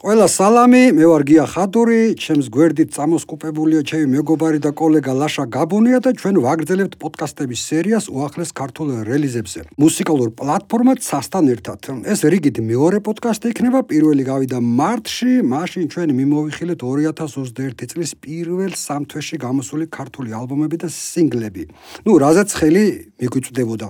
ყველა სალამი, მე ვარ გია ხადური, ჩემს გვერდით წამოსკუპებულია ჩემი მეგობარი და კოლეგა ლაშა გაბუნია და ჩვენ ვაგრძელებთ პოდკასტების სერიას უახლეს ქართულ რელიზებზე. მუსიკალურ პლატფორმად სასთან ერთად. ეს რიგით მეორე პოდკასტი იქნება, პირველი გავიდა მარტში, მაშინ ჩვენ მიმოვიხილეთ 2021 წლის პირველ სამ თვეში გამოსული ქართული ალბომები და სინგლები. ნუ რაზეც ხელი მიგვიწვდებოდა.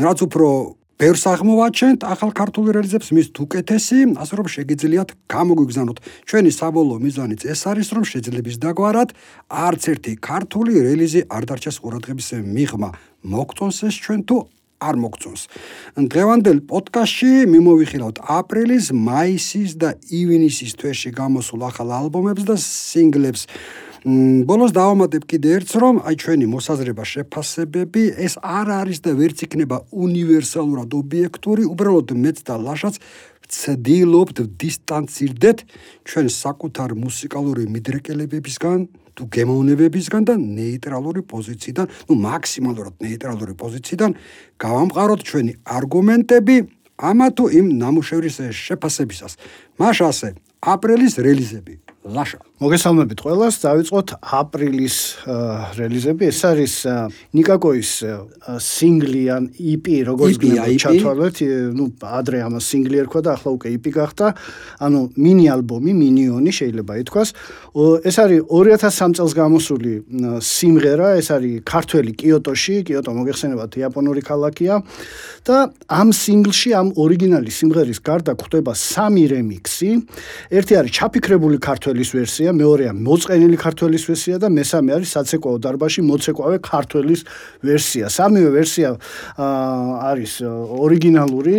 რაც უფრო ბევრს აღმოვაჩენთ ახალ ქართულ რელიზებს მის უკეთესი, ასე რომ შეგიძლიათ გამოგვიგზავნოთ. ჩვენი საბოლოო მიზანიც ეს არის, რომ შეძლებს დაგვარად არც ერთი ქართული რელიზი არ დარჩეს ყურადღების მიღმა. მოგწონს ეს ჩვენ თუ არ მოგწონს. დღევანდელ პოდკასტში მიმოვიხილავთ აპრილის, მაისის და ივნისის თვეში გამოსულ ახალ ალბომებს და სინგლებს. ბოლოს დავამატებ კიდე ერთს, რომ აი ჩვენი მოსაზრება შეფასებები ეს არ არის და ვერც იქნება უნივერსალურად ობიექტური, უბრალოდ მეც და ლაშაც ცდილობთ დისტანცირდეთ ჩვენ საკუთარ მუსიკალური მიდრეკელებებისგან თუ გემოვნებებისგან და ნეიტრალური პოზიციიდან, ну მაქსიმალურად ნეიტრალური პოზიციიდან გავამყაროთ ჩვენი არგუმენტები ამა თუ იმ ნამუშევრის შეფასებისას. მაშ ასე, აპრილის რელიზები. ლაშა. მოგესალმებით ყველას. დავიწყოთ აპრილის რელიზები. ეს არის ნიკაკოის სინგლი ან EP, როგორც ჩათვალეთ, ну, ადრე ამას სინგლი ერქვა და ახლა უკვე EP გახდა. ანუ მინი ალბომი, მინიონი შეიძლება ითქვას. ეს არის 2003 წელს გამოსული სიმღერა, ეს არის ქართველი კიოტოში, კიოტო მოგეხსენებათ, იაპონური ქალაქია. და ამ სინგლში, ამ ორიგინალი სიმღერის გარდა გვხვდება სამი რემიქსი. ერთი არის ჩაფიქრებული ქართველი ქართველის ვერსია, მეორეა მოწყენილი ქართველის ვერსია და მესამე არის საცეკვაო დარბაში მოცეკვავე ქართველის ვერსია. სამივე ვერსია არის ორიგინალური,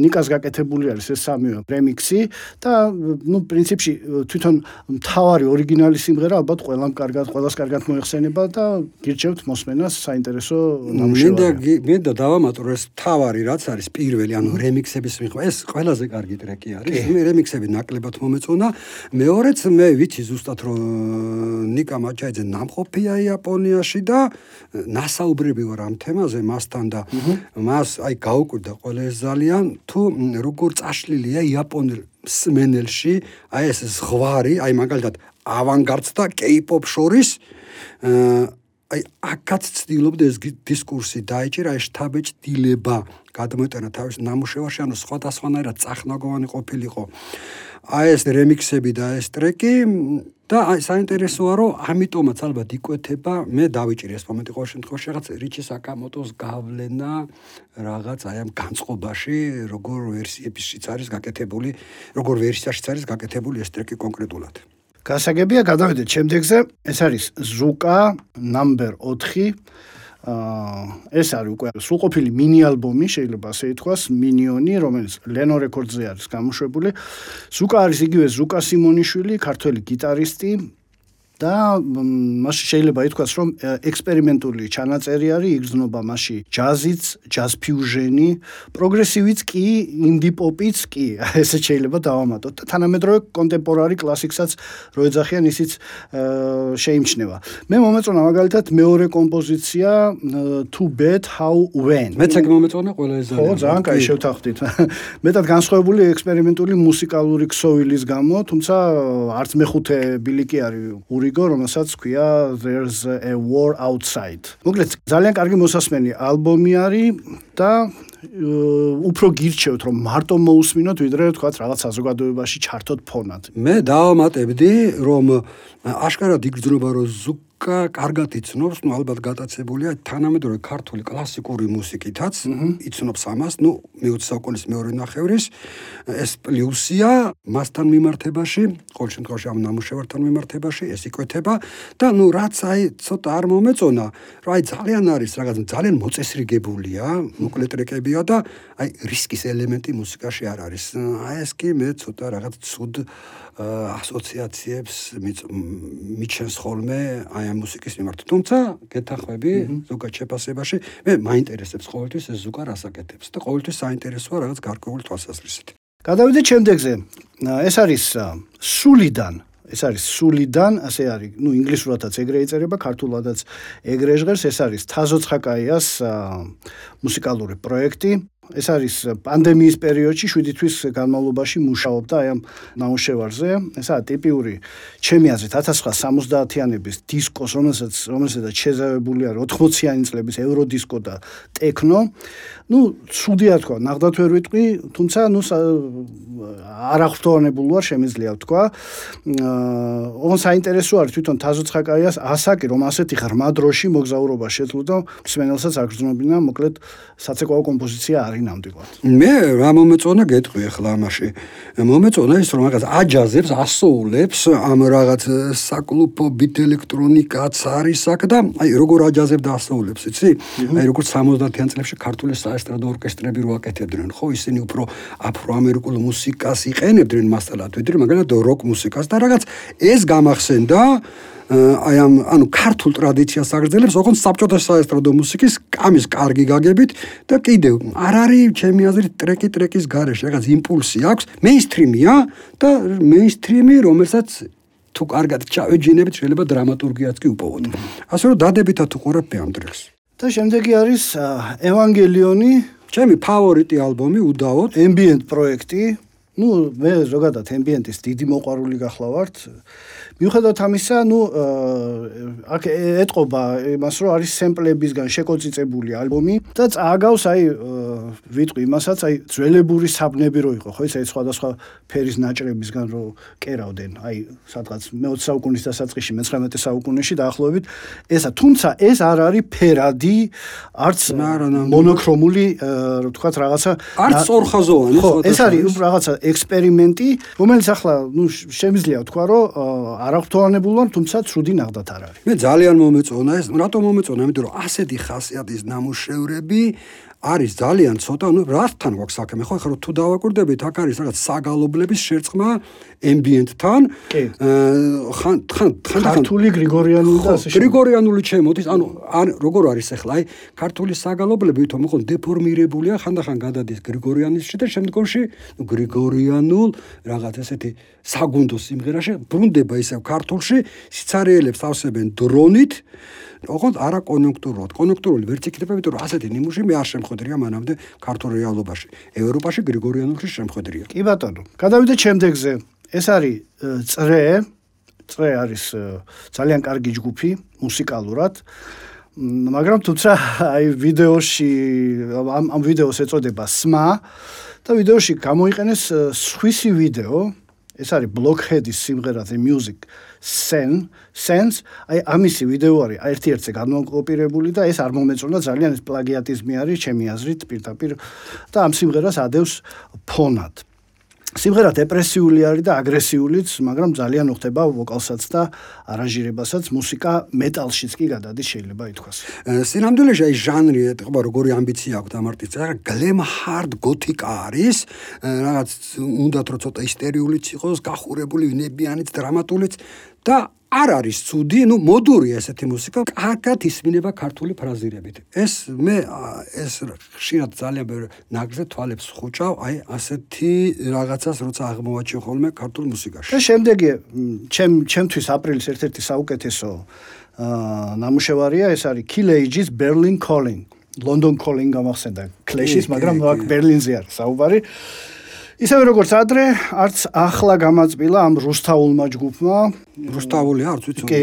ნიკას გაკეთებული არის ეს სამივე რემიქსი და ну პრინციპში თვითონ მთავარი ორიგინალი სიმღერა ალბათ ყველამ კარგად, ყველას კარგად მოიხსენება და გირჩევთ მოსმენას საინტერესო ნამუშევარი. მინდა მინდა დავამატო ეს მთავარი რაც არის პირველი, ანუ რემიქსების მიღება, ეს ყველაზე კარგი ტრეკი არის. მე რემიქსები ნაკლებად მომეწონა. მეორეც მე ვიცი ზუსტად რომ э, ნიკა მაჭაიძე ნამყოფია იაპონიაში და э, ნასაუბრები ვარ ამ თემაზე მასთან და მას აი გაუკვირდა ყველა ეს ძალიან თუ როგორ წაშლილია იაპონელ მსმენელში აი ეს ზღვარი, აი მაგალითად ავანგარდს და კეიპოპ შორის э, აი აქაც ცდილობდა ეს დისკურსი დაეჭირა ეს შთაბეჭდილება გადმოეტანა თავის ნამუშევარში, ანუ სხვადასხვანაირად წახნაგოვანი ყოფილიყო. აი ეს რემიქსები და ეს ტრეკი და აი საინტერესოა რომ ამიტომაც ალბათ იკვეთება. მე დავიჭირი ეს მომენტი ყოველ შემთხვევაში რაღაც რიჩი საკამოტოს გავლენა რაღაც აი ამ განწყობაში როგორ ვერსიებშიც არის გაკეთებული როგორ ვერსიაშიც არის გაკეთებული ეს ტრეკი კონკრეტულად. გასაგებია გადავიდეთ შემდეგზე. ეს არის ზუკა ნამბერ 4 ეს არის უკვე სრულყოფილი მინი ალბომი, შეიძლება ასე ითქვას, მინიონი, რომელიც ლენო რეკორდზე არის გამოშვებული. ზუკა არის იგივე ზუკა სიმონიშვილი, ქართველი გიტარისტი, და მას შეიძლება ითქვას რომ ექსპერიმენტული ჩანაწერი არის იგრძნობა მასში ჯაზიც, ჯაზ ფიუჟენი, პროგრესივიც კი, ინდი პოპიც კი, ესე შეიძლება დავამატოთ და თანამედროვე კონტემპორარი კლასიკსაც რო ეძახიან ისიც შეიმჩნევა. მე მომეწონა მაგალითად მეორე კომპოზიცია to bet how when. მეც ეგ მომეწონა ყველა ეს ძალიან. ხო, ძალიან კაი შევთანხმდით. მეტად განსხვავებული ექსპერიმენტული მუსიკალური ქსოვილის გამო, თუმცა არც მეხუთე ბილიკი არის რიგო, რომელსაც ქვია There's a War Outside. მოკლედ, ძალიან კარგი მოსასმენი ალბომი არის და უფრო გირჩევთ რომ მარტო მოусმინოთ ვიდრე თქვა რაღაც საზოგადოებაში ჩართოთ ფონად. მე დავამატებდი რომ აშკარად იგრძნობა რომ ზუკ კარგად იცნობს, ну ალბათ გატაცებულია თანამედროვე ქართული კლასიკური მუსიკითაც, იცნობს ამას, ну მე-20 საუკუნის მეორე ნახევრის ეს პლუსია მასთან მიმართებაში, ყოველ შემთხვევაში ამ ნამუშევართან მიმართებაში ეს იკვეთება და ну რაც აი ცოტა არ მომეწონა, რომ აი ძალიან არის რაღაც ძალიან მოწესრიგებულია, მოკლე ტრეკებია და აი რისკის ელემენტი მუსიკაში არ არის. აი ეს კი მე ცოტა რაღაც ცუდ ასოციაციებს მიჩენს ხოლმე აი ამ მუსიკის მიმართ. თუმცა გეთახვები ზოგად შეფასებაში მე მაინტერესებს ყოველთვის ეს ზუკა რასაკეთებს და ყოველთვის საინტერესოა რაღაც გარკვეული თვალსაზრისით. გადავიდეთ შემდეგზე. ეს არის სულიდან ეს არის სულიდან, ასე არის, ну ინგლისურადაც ეგრე იწერება, ქართულადაც ეგრე ჟღერს, ეს არის თაზოცხაკაიას მუსიკალური პროექტი. ეს არის პანდემიის პერიოდში 7 თვის განმავლობაში მუშაობდა აი ამ ნამუშევარზე. ესაა ტიპიური ჩემი აზრით 1970-იანების დისკოს, რომელსაც რომელსაც შეზავებული არის 80-იანი წლების ევროდისკო და ტექნო. ну, ცუდია თქვა, ნახდათ ვერ ვიტყვი, თუმცა ну არახტოვანებულ ვარ შემიძლია ვთქვა. აა, ოღონ საინტერესო არის თვითონ თაზოცხაკაიას ასაკი, რომ ასეთი ღრმა დროში მოგზაურობა შეძლო და მსმენელსაც აგრძნობინა, მოკლედ საცეკვაო კომპოზიცია არის. ნამდვილად. მე რა მომეწონა გეტყვი ახლა ამაში. მომეწონა ის რომ რაღაც აჯაზებს, ასოულებს ამ რაღაც საკლუბო ბიტ ელექტრონიკაც არის აქ და აი როგორ აჯაზებ და ასოულებს, იცი? აი როგორ 70-იან წლებში ქართული საესტრადო ორკესტრები რო აკეთებდნენ, ხო, ისინი უფრო აფროამერიკულ მუსიკას იყენებდნენ მასალად, ვიდრე მაგალითად როკ მუსიკას და რაღაც ეს გამახსენდა აი ამ ანუ ქართულ ტრადიციას აგრძელებს, ოღონდ საბჭოთა საესტრადო მუსიკის კამის კარგი გაგებით და კიდევ არ არის ჩემი აზრით ტრეკი ტრეკის გარეშე, რაღაც იმპულსი აქვს, მეინსტრიმია და მეინსტრიმი, რომელსაც თუ კარგად ჩავეჯინებით, შეიძლება დრამატურგიაც კი უპოვოთ. ასე რომ დადებითად უყურებ ამ დრეს. და შემდეგი არის ევანგელიონი, ჩემი ფავორიტი ალბომი უდაოდ, ambient პროექტი. ну, მე ზოგადად ambient-ის დიდი მოყვარული გახლავართ. მიუხედავად ამისა, ну, აქ ეთყობა იმას, რომ არის სემპლებისგან შეკოწიწებული ალბომი და წააგავს აი ვიტყვი იმასაც, აი ძველებური საბნები რო იყო, ხო, ისე სხვადასხვა ფერის ნაჭრებისგან რო კერავდნენ, აი სადღაც მე-20 საუკუნის დასაწყისში, მე-19 საუკუნეში დაახლოებით ესა, თუმცა ეს არ არის ფერადი, არც მონოქრომული, რო ვთქვათ, რაღაცა არც სწორხაზოვანი, ხო, ეს არის რაღაცა ექსპერიმენტი, რომელიც ახლა, ну, შემიძლია ვთქვა, რომ არახტოვანებულ ვარ, თუმცა ცუდი ნახდათ არ არის. მე ძალიან მომეწონა ეს, რატომ მომეწონა? იმიტომ რომ ასეთი ხასიათის ნამუშევრები არის ძალიან ცოტა, ну, რასთან გვაქვს საქმე? ხო, ახლა თუ დავაკვირდებით, აქ არის რაღაც საგალობლების შერწყმა ambient-თან. ხან ხან ხან ქართული გრიგორიანული და ასე. გრიგორიანული ჩემოდის, ანუ ან როგორ არის ახლა, აი, ქართული საგალობლები თვითონ მოხონ დეფორმირებულია, ხანდახან გადადის გრიგორიანისში და შემდგომში, ну, გრიგორიანულ რაღაც ესეთი საგუნდო სიმღერაში ბრუნდება ისევ ქართულში, სიცარიელებს ავსებენ დრონით. ოღონდ არა კონიუნქტურულად. კონიუნქტურული ვერც იქნება, იმიტომ რომ ასეთი ნიმუში მე არ შემხედრია მანამდე ქართულ რეალობაში. ევროპაში გრიგორიანულში შემხედრია. კი ბატონო. გადავიდეთ შემდეგზე. ეს არის წრე. წრე არის ძალიან კარგი ჯგუფი მუსიკალურად. მაგრამ თუმცა აი ვიდეოში ამ ამ ვიდეოს ეწოდება SMA და ვიდეოში გამოიყენეს სხვისი ვიდეო ეს არის blockhead-ის სიმღერა the music sen sense აი ამისი ვიდეო არის ერთ-ერთზე განმოკოპირებული და ეს არ მომეწონა ძალიან ეს პლაგიატიზმი არის ჩემი აზრით პირდაპირ და ამ სიმღერას ადევს ფონად. სიმღერა დეპრესიული არის და აგრესიულიც, მაგრამ ძალიან უხდება ვოკალსაც და არანჟირებასაც, მუსიკა მეტალშიც კი გადადის შეიძლება ითქვას. სინამდვილეში აი ჟანრი ეთქობა როგორი ამბიცია აქვს ამარტიც, რა გლემ ჰარდ გოთიკა არის, რაღაც უნდათ რომ ცოტა ისტერიულიც იყოს, გახურებული ნებიანიც, დრამატულიც და არ არის ცუდი, ну მოდურია ესეთი მუსიკა, კარგად ისმინება ქართული ფრაზირებით. ეს მე ეს ხშირად ძალიან ნაგზე თვალებს ხუჭავ, აი ასეთი რაღაცას როცა აღმოვაჩინე ხოლმე ქართულ მუსიკაში. და შემდეგი ჩემ ჩემთვის აპრილის ერთ-ერთი საუკეთესო აა ნამუშევარია, ეს არის Kill Ages Berlin Calling. ლონდონ კოლინგ გამახსენდა კლეშის, მაგრამ აქ ბერლინზე არის საუბარი. ისევე როგორც ადრე, არც ახლა გამაწპილა ამ რუსთავულმა ჯგუფმა, რუსთავული არც ვიცი. კი,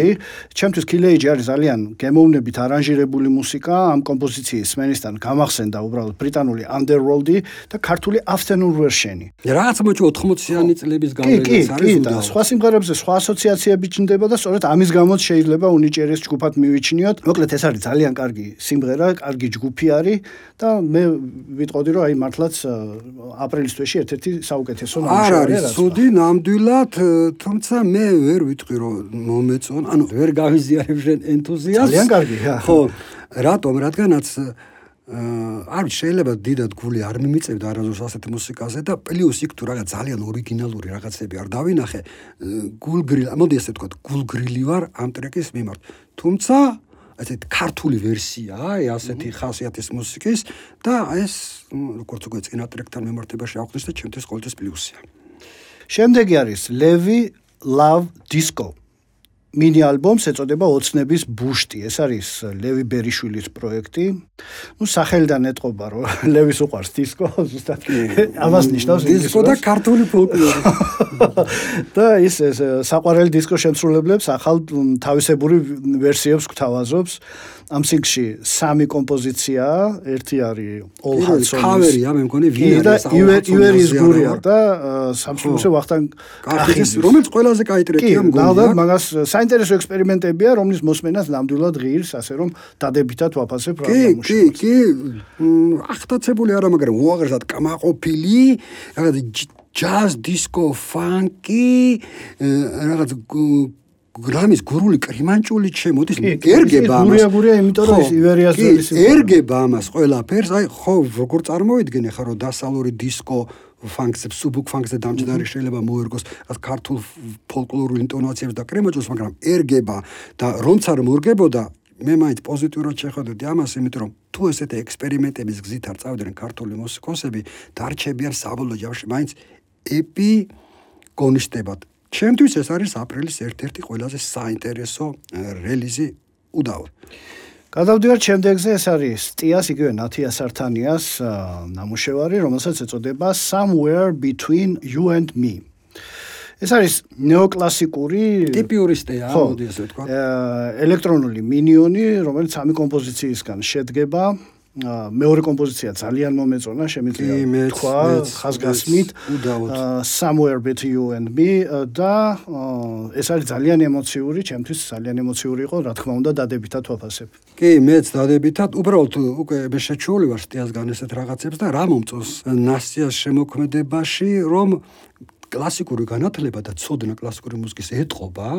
ჩემთვის კილეიჯი არის ძალიან გემოვნებით არანჟირებული მუსიკა, ამ კომპოზიციის სმენისთან გამახსენდა უბრალოდ ბრიტანული underworld-ი და ქართული afternoon version-ი. რაღაც მოჭი 80-იანი წლების გავლენაც არის. კი, კი, და სხვა სიმღერებზე სხვა ასოციაციები ჩნდება და სწორედ ამის გამოც შეიძლება უნიჭერეს ჯგუფად მივიჩნიოთ. მოკლედ ეს არის ძალიან კარგი სიმღერა, კარგი ჯგუფი არის და მე ვიტყოდი რომ აი მართლაც აპრილის თვეში ერთ-ერთი საუკეთესო ნამუშევარი არ არის ცუდი ნამდვილად თუმცა მე ვერ ვიტყვი რომ მომეწონ ანუ ვერ გავიზიარებ შენ ენთუზიაზმს. ძალიან კარგია ხო რატომ? რადგანაც არ შეიძლება დიდად გული არ მიმიწევდა არაზოს ასეთ მუსიკაზე და პლუს იქ თუ რაღაც ძალიან ორიგინალური რაღაცები არ დავინახე გულგრილი მოდი ესე ვთქვა გულგრილი ვარ ამ ტრეკის მიმართ. თუმცა ასეთ ქართული ვერსია, აი ასეთი ხასიათის მუსიკის და ეს როგორც უკვე წინა ტრეკთან მიმართებაში აღვნიშნე და ჩემთვის ყოველთვის პლუსია. შემდეგი არის Levi Love Disco. მინი ალბომს ეწოდება ოცნების ბუშტი. ეს არის ლევი ბერიშვილის პროექტი. ну სახელიდან ეტყობა რომ ლევის უყარს დისკო ზუსტად ამას ნიშნავს დისკო და ქართული ფოლკლორი და ის საყვარელი დისკო შემსრულებლებს ახალ თავისებური ვერსიებს გვთავაზობს ამ სინგში სამი კომპოზიცია ერთი არის all hearts on cover-ია მე მგონი ვინარის ივერის გურია და სამშობლოში ვახტანგ კახის რომელიც ყველაზე კაი ტრეკია მგონი და მაგას საინტერესო ექსპერიმენტებია რომლის მოსმენას ნამდვილად ღირს ასე რომ დადებითად ვაფასებ რა კი კი კი ახტაცებული არა მაგრამ უაღრესად კამაყოფილი რაღაც ჯაზ დისკო ფანკი რაღაც გრამის გურული კრიმანჭული ჩემოდის ერგება ამას. გურია გურია იმიტომ რომ ის ივერიას ძველი სიმღერა ერგება ამას ყველაფერს. აი ხო როგორ წარმოვიდგენე ხარ რომ დასალური დისკო ფანკსებს სუბუკ ფანკსზე დამჯდარი შეიძლება მოერგოს რაც ქართულ ფოლკლორულ ინტონაციებს და კრიმანჭულს მაგრამ ერგება და რომც არ მორგებოდა მე მაინც პოზიტიურად შეხედოდი ამას, იმიტომ რომ თუ ესეთი ექსპერიმენტების გზით არ წავიდნენ ქართული მუსიკოსები, დარჩებიან საბოლოო ჯამში მაინც ეპი გონიშტებად. ჩემთვის ეს არის აპრილის ერთ-ერთი ყველაზე საინტერესო რელიზი უდაოდ. გადავდივართ შემდეგზე, ეს არის სტიას იგივე ნათიას ართანიას ნამუშევარი, რომელსაც ეწოდება Somewhere Between You and Me. ეს არის ნეოკლასიკური ტიპიური სტეა, მოდი ასე ვთქვა. ელექტრონული მინიონი, რომელიც სამი კომპოზიციისგან შედგება. მეორე კომპოზიცია ძალიან მომეწონა, შემიძლია თქვა ხაზგასმით. Somewhere between you and me და ეს არის ძალიან ემოციური, ჩემთვის ძალიან ემოციური იყო, რა თქმა უნდა, დადებითად ვაფასებ. კი, მეც დადებითად, უბრალოდ უკვე მე შეჩეული ვარ სტიასგან ესეთ რაღაცებს და რა მომწონს ნასიას შემოქმედებაში, რომ კლასიკური განათლება და ცოდნა კლასიკური მუსიკის ეთყობა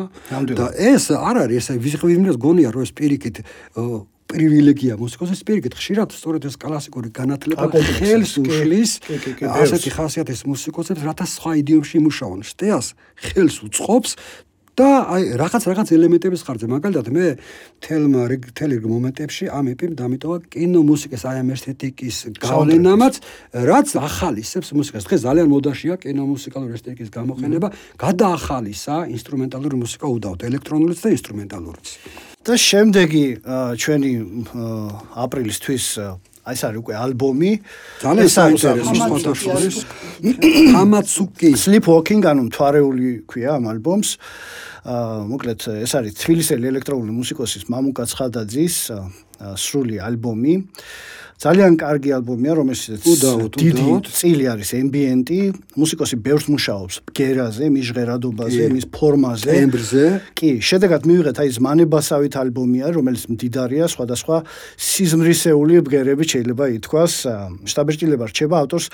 და ეს არ არის ეს ვიღიმეს გონია რომ ეს პირიქით პრივილეგია მუსიკოსის პირიქით ხშირად სწორედ ეს კლასიკური განათლება ხელს უშლის ასეთი ხასიათის მუსიკოსებს რათა სხვა იდიომში იმუშაონ. სტეას ხელს უწყობს და აი რაღაც რაღაც ელემენტების ხარჯზე. მაგალითად მე თელმა თელი მომენტებში ამ ეპიმ დამიტოვა კინომუსიკის აი ამ ესთეტიკის გავლენამაც რაც ახალისებს მუსიკას. დღეს ძალიან მოდაშია კინომუსიკალური ესთეტიკის გამოყენება. გადაახალისა ინსტრუმენტალური მუსიკა უდავთ ელექტრონულიც და ინსტრუმენტალურიც და შემდეგი ჩვენი აპრილის თვის აი ეს არის უკვე ალბომი. ძალიან საინტერესო ფოტოშოპის ამაცუკი sleepwalking ანუ მთვარეული ქვია ამ ალბომს. აა მოკლედ ეს არის თბილისელი ელექტრონული მუსიკოსის მამუკა ცხადაძის სრული ალბომი ძალიან კარგი ალბომია, რომელშიც დიდი წილი არის ემბიენტი, მუსიკოსი ბევრს მუშაობს ბგერაზე, მის ჟღერადობაზე, მის ფორმაზე, ტემბრზე. კი, შედეგად მივიღეთ აი ზმანებასავით ალბომია, რომელიც მდიდარია სხვადასხვა სიზმრისეული ბგერებით შეიძლება ითქვას. შტაბეჭდილება რჩება ავტორს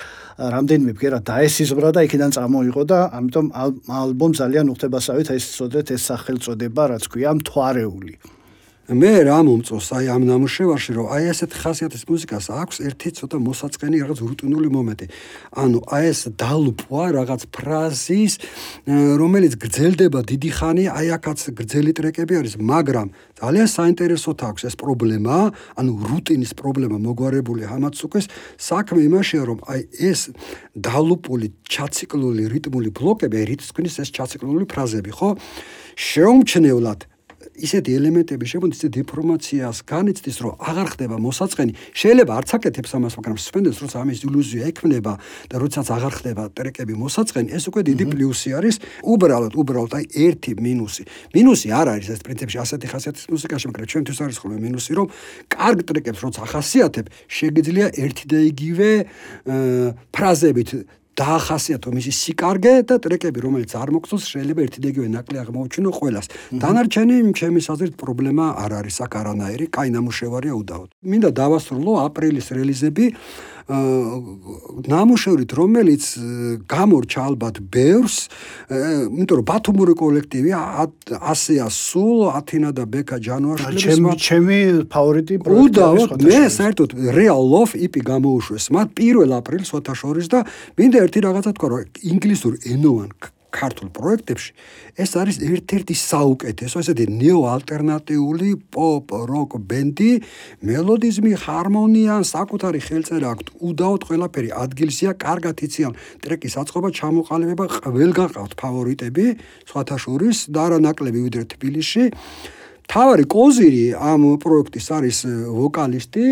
რამდენიმე ბგერა დაესიზმრა და იქიდან წამოიღო და ამიტომ ალბომ ძალიან უხდებასავით აი ეს წოდეთ ეს სახელწოდება, რაც ქვია მთვარეული. მე რა მომწონს? აი ამ ნამუშევარში რომ აი ესეთ ხასიათის მუსიკას აქვს ერთი ცოტა მოსაწყენი რაღაც რუტინული მომენტი. ანუ აი ეს დალუპვა რაღაც ფრაზის რომელიც გრძელდება დიდი ხანი აი აქაც გრძელი ტრეკები არის მაგრამ ძალიან საინტერესოთ აქვს ეს პრობლემა ანუ რუტინის პრობლემა მოგვარებული ამაც უკეს საქმე იმაშია რომ აი ეს დალუპული ჩაციკლული რიტმული ბლოკები რიტმის ეს ჩაციკლული ფრაზები ხო? შეუმჩნევლად ისეთი ელემენტები შემოდის ეს დეფორმაციას განიცდის რომ აღარ ხდება მოსაწყენი. შეიძლება არც აკეთებს ამას მაგრამ სვენდეს როცა ამის ილუზია ექმნება და როდესაც აღარ ხდება ტრეკები მოსაწყენი ეს უკვე დიდი პლუსი არის. უბრალოდ უბრალოდ აი ერთი მინუსი. მინუსი არ არის ეს პრინციპში ასეთი ხასიათის მუსიკაში მაგრამ ჩვენთვის არის ხოლმე მინუსი რომ კარგ ტრეკებს როცა ახასიათებ შეგიძლია ერთი და იგივე ფრაზებით დაახასიათო მისი სიკარგე და ტრეკები, რომელიც არ მოგწონს, შეიძლება ერთი და იგივე ნაკლი აღმოჩინო ყველას. დანარჩენი ჩემის აზრით პრობლემა არ არის აქ არანაირი, კაი ნამუშევარია უდაოდ. მინდა დავასრულო აპრილის რელიზები ნამუშევრით, რომელიც გამორჩა ალბათ ბევრს, იმიტომ რომ ბათუმური კოლექტივი 100-ია სულ, ათინა და ბეკა ჯანვარში. ჩემი ჩემი ფავორიტი პროექტი. უდაოდ, მე საერთოდ Real Love EP გამოუშვეს მათ 1 აპრილს 2020 და მინდა ერთი რაღაცა თქვა, რომ ინგლისურ ენოვან ქართულ პროექტებში ეს არის ერთ-ერთი საუკეთესო, ესეთი ნეო-ალტერნატიული პოპ როკ ბენდი, მელოდიზმი, ჰარმონია, საკუთარი ხელწერა აქვთ, უდაოდ ყველაფერი ადგილზეა, კარგად იციან ტრეკის აწყობა, ჩამოყალიბება, ყველგან ყავთ ფავორიტები, სხვათა შორის და არა ნაკლები ვიდრე თბილისში. თავარი კოზირი ამ პროექტის არის ვოკალისტი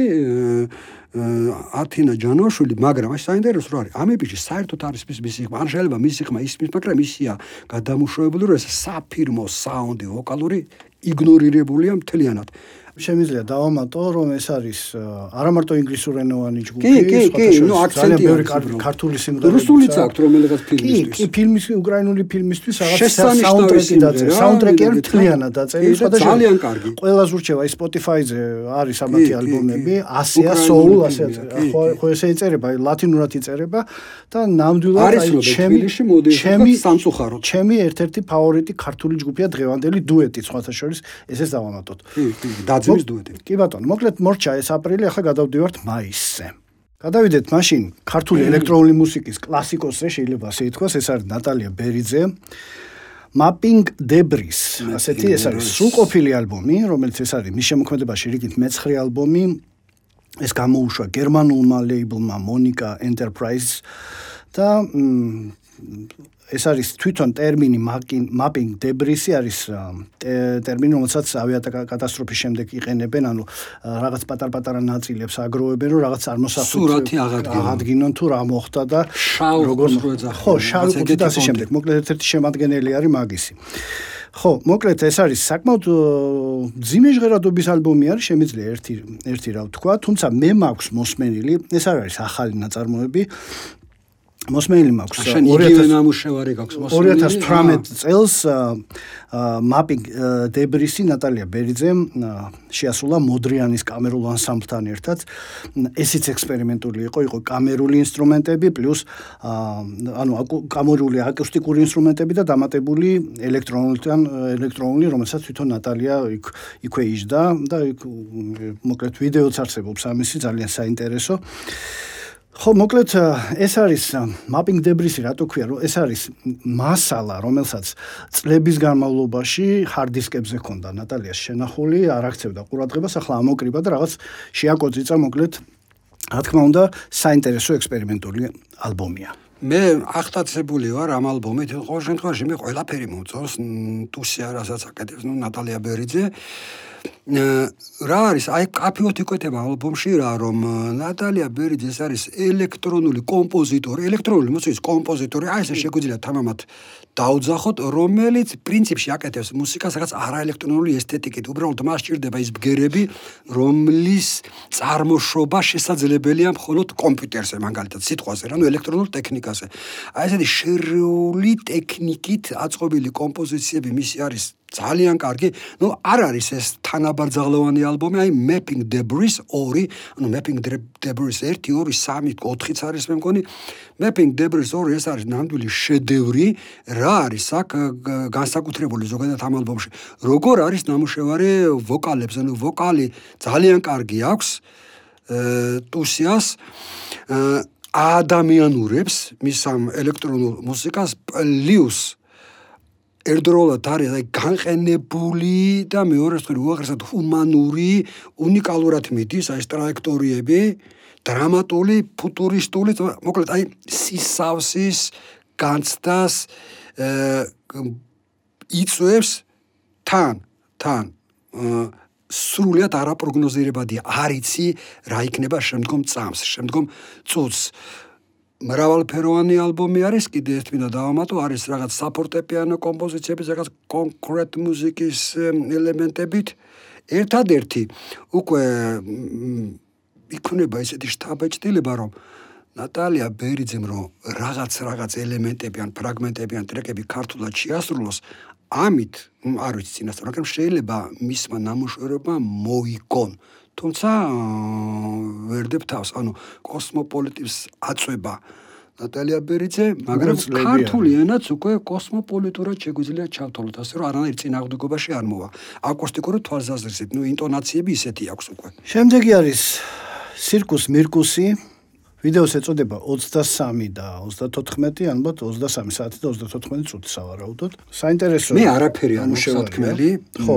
ათინა ჯანოშვილი, მაგრამ ეს საინტერესო რა არის? ამებიში საერთოდ არის მის ხმა, ან შეიძლება მისი ხმა ისმის, მაგრამ ისია გადამუშავებული, რომ ეს საფირმო საუნდი ვოკალური იგნორირებულია მთლიანად. შემიძლია დავამატო, რომ ეს არის არა მარტო ინგლისურენოვანი ჯგუფი, კი, კი, კი, ნუ აქცენტი ბევრი ქართული სიმღერა. რუსულიც აქვს რომელიღაც ფილმისთვის. კი, კი, ფილმის უკრაინული ფილმისთვის რაღაც საუნდტრეკი დაწერა. საუნდტრეკი არის მთლიანად დაწერილი, სხვადასხვა ძალიან კარგი. ყველას ურჩევა Spotify-ზე არის ამათი ალბომები, ასეა soul, ასე ხო ხო ესე იწერება, ლათინურად იწერება და ნამდვილად აი ჩემი ჩემი სამწუხაროდ. ჩემი ერთ-ერთი ფავორიტი ქართული ჯგუფია დღევანდელი დუეტი, სხვათა შორის ესეც დავამატოთ. კი, კი, და დაძმის დუეტი. კი ბატონო, მოკლედ მორჩა ეს აპრილი, ახლა გადავდივართ მაისზე. გადავიდეთ მაშინ ქართული ელექტრონული მუსიკის კლასიკოსზე, შეიძლება ასე ითქვას, ეს არის ნატალია ბერიძე. Mapping Debris, ასეთი ეს არის სრულყოფილი ალბომი, რომელიც ეს არის მის შემოქმედებაში რიგით მეცხრე ალბომი. ეს გამოუშვა გერმანულმა ლეიბლმა Monica Enterprise და ეს არის თვითონ ტერმინი mapping debris არის ტერმინი რომელსაც ავიაკატასტროფის შემდეგ იყენებენ ანუ რაღაც პატარ-პატარა ნაწილებს აგროვებენ რომ რაღაც წარმოსახვითი აღადგინონ. თუ რა მოხდა და როგორ ხო შავი კუთხე და ასე შემდეგ. მოკლედ ერთ-ერთი შემადგენელი არის მაგისი. ხო, მოკლედ ეს არის საკმაოდ ძიმე ჟღერადობის ალბომი არის, შემიძლია ერთი ერთი რა ვთქვა, თუმცა მე მაქვს მოსმენილი, ეს არ არის ახალი ნაწარმოები, მოსმენილი მაქვს. 2000 ნამუშევარი გაქვს მოსმენილი. 2018 წელს მაპინგ დებრისი ნატალია ბერიძემ შეასრულა მოდრიანის კამერულ ანსამბლთან ერთად. ესეც ექსპერიმენტული იყო იყო კამერული ინსტრუმენტები პლუს ანუ კამერული აკუსტიკური ინსტრუმენტები და დამატებული ელექტრონულთან ელექტრონული რომელსაც თვითონ ნატალია იქ იქვე იჯდა და მოკლედ ვიდეოც არსებობს ამისი ძალიან საინტერესო ხო, მოკლედ ეს არის mapping debris-ი, რატო ქვია, რომ ეს არის მასალა, რომელსაც წლების განმავლობაში hard disk-ებზე ჰქონდა ნატალიას შენახული, არ აქცევდა ყურადღებას, ახლა ამოკრიბა და რაღაც შეაკოწიცა, მოკლედ, რა თქმა უნდა, საინტერესო ექსპერიმენტული ალბომია. მე ახტაცებული ვარ ამ ალბომით, ყოველ შემთხვევაში მე ყველაფერი მოწონს, თუსია რასაც აკეთებს, ნუ ნატალია ბერიძე. რა არის? აი კაფეოთ იკვეთება ალბომში რა რომ ნატალია ბერიძე ეს არის ელექტრონული კომპოზიტორი ელექტრონული მუსიკის კომპოზიტორი. აი ესე შეგვიძლია თამამად დაუძახოთ რომელიც პრინციპში აკეთებს მუსიკას რაღაც არაელექტრონული ესთეტიკით. უბრალოდ მას ჭირდება ის ბგერები რომლის წარმოშობა შესაძლებელია მხოლოდ კომპიუტერზე მაგალითად სიტყვაზე რა ნუ ელექტრონულ ტექნიკაზე. აი ესეთი შერეული ტექნიკით აწყობილი კომპოზიციები მისი არის ძალიან კარგი. ნუ არ არის ეს თანაბარძაღლოვანი ალბომი, აი Mapping Debris 2, ანუ Mapping Debris 1, 2, 3, 4-იც არის მე მგონი. Mapping Debris 2 ეს არის ნამდვილი შედევრი. რა არის აქ განსაკუთრებული ზოგადად ამ ალბომში? როგორ არის ნამუშევარი ვოკალებს, ანუ ვოკალი ძალიან კარგი აქვს. ტუსიას ადამიანურებს მის ამ ელექტრონულ მუსიკას პლუს ერთდროულად არის აი განყენებული და მეორე მხრივ უაღრესად ჰუმანური, უნიკალურად მიდის აი ეს ტრაექტორიები, დრამატული, ფუტურისტული, მოკლედ აი სისავსის განცდას იწევს თან, თან სრულიად არაპროგნოზირებადია. არიცი რა იქნება შემდგომ წამს, შემდგომ წუთს. მრავალფეროვანი ალბომი არის, კიდე ერთ მინდა დავამატო, არის რაღაც საფორტეპიანო კომპოზიციები, რაღაც კონკრეტ მუსიკის ელემენტებით. ერთადერთი უკვე იქნება ესეთი შტაბეჭდილება, რომ ნატალია ბერიძემ რომ რაღაც რაღაც ელემენტები ან ფრაგმენტები ან ტრეკები ქართულად შეასრულოს, ამით არ ვიცი წინასწარ, მაგრამ შეიძლება მისმა ნამუშევრებმა მოიგონ. თუმცა ვერდებ თავს, ანუ კოსმოპოლიტის აწובה ნატალია ბერიძე, მაგრამ ქართული ენაც უკვე კოსმოპოლიტურად შეგვიძლია ჩავთვალოთ, ასე რომ არანაირ წინააღმდეგობაში არ მოვა. აკუსტიკური თვალსაზრისით, ნუ ინტონაციები ისეთი აქვს უკვე. შემდეგი არის სირკუს მირკუსი. ვიდეოს ეწოდება 23 და 34, ალბათ 23 საათი და 34 წუთი სავარაუდოდ. საინტერესოა. მე არაფერი არ მშევათქმელი. ხო,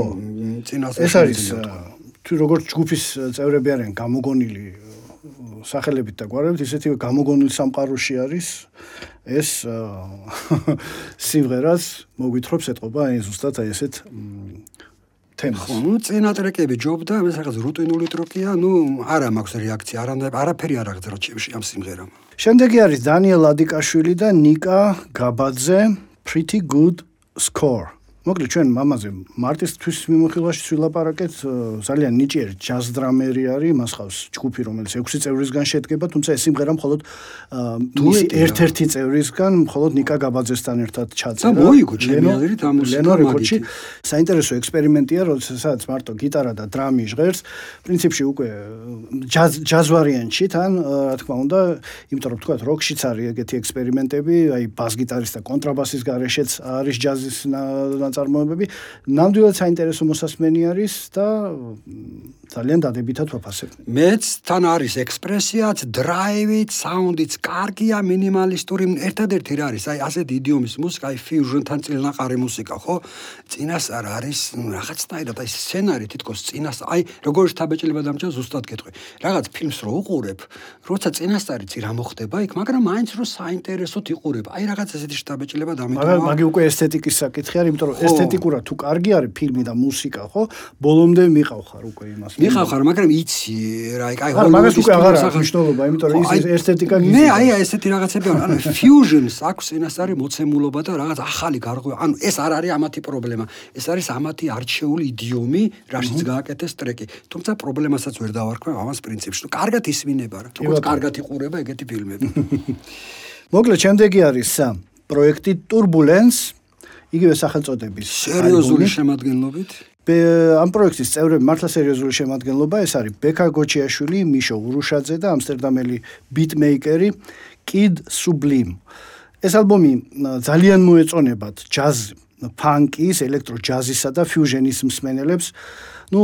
წინასწარ. ეს არის თუ როგორც ჯგუფის წევრები არიან გამოგონილი სახელებით და გვარებით, ისეთივე გამოგონილი სამყაროში არის ეს სიმღერას მოგვითხრობს ეთყობა აი ზუსტად აი ესეთ თემას. ხო, ნუ წინა ტრეკები ჯობდა, ეს რაღაც რუტინული ტრეკია, ნუ არა მაქვს რეაქცია, არა არაფერი არ აღძრა ჩემში ამ სიმღერამ. შემდეგი არის დანიელ ადიკაშვილი და ნიკა გაბაძე Pretty Good Score. მოკლედ ჩვენ მამაზე მარტისთვის მიმოხილვაში ვილაპარაკეთ ძალიან ნიჭიერი ჯაზ დრამერი არის მას ხავს ჯგუფი რომელიც 6 წევრისგან შედგება თუმცა ეს სიმღერა მხოლოდ მისი ერთ-ერთი წევრისგან მხოლოდ ნიკა გაბაძესთან ერთად ჩაწერა. და მოიგო ჩემი აზრით ამ მუსიკაში საინტერესო ექსპერიმენტია როდესაც მარტო გიტარა და დრამი ჟღერს. პრინციპში უკვე ჯაზ ჯაზ ვარიანტში თან რა თქმა უნდა იმიტომ რომ თქვა როკშიც არის ეგეთი ექსპერიმენტები აი ბას გიტარის და კონტრაბასის გარეშეც არის ჯაზის ნაწარმოებები. ნამდვილად საინტერესო მოსასმენი არის და ძალიან დადებითად ვაფასებ. მეც თან არის ექსპრესიაც, დრაივით, საუნდიც, კარგია, მინიმალისტური, ერთადერთი რა არის, აი ასეთი იდიომის მუსიკა, აი ფიუჟნთან წილნაყარი მუსიკა, ხო? წინასწარ არის რაღაცნაირად აი სცენარი თითქოს წინას, აი როგორ შთაბეჭდილება დამჭა ზუსტად გეტყვი. რაღაც ფილმს რო უყურებ, როცა წინასწარიც რა მოხდება იქ, მაგრამ მაინც რო საინტერესოდ იყურებ. აი რაღაც ესეთი შთაბეჭდილება დამიტოვა. მაგრამ მაგი უკვე ესთეტიკის საკითხი არის, იმიტომ რომ ესთეტიკურად თუ კარგი არის ფილმი და მუსიკა, ხო? ბოლომდე მიყავ ხარ უკვე იმას. მიხარ ხარ, მაგრამ იცი რა, აი, აი, მაგას უკვე აღარ აქვს მნიშვნელობა, იმიტომ რომ ის ესთეტიკა გიზი. მე აი ესეთი რაღაცები არ, ანუ ფიუჟენს აქვს ენასარი მოცემულობა და რაღაც ახალი გარღვევა. ანუ ეს არ არის ამათი პრობლემა. ეს არის ამათი არჩეული იდიომი, რაშიც გააკეთეს ტრეკი. თუმცა პრობლემასაც ვერ დავარქვევ ამას პრინციპში. ნუ კარგად ისმინება რა, როგორც კარგად იყურება ეგეთი ფილმები. მოკლედ, შემდეგი არის პროექტი Turbulence იგივე სახელწოდების სერიოზული შემადგენლობით ამ პროექტის წევრები მართლა სერიოზული შემადგენლობა ეს არის ბექა გოჩიაშვილი, მიშო ურუშაძე და ამსტერდამელი ბიტმეიკერი კიდ სუბლიმ. ეს ალბომი ძალიან მოეწონებათ ჯაზ ფანკის, ელექტრო ჯაზისა და ფიუჟენის მსმენელებს. ნუ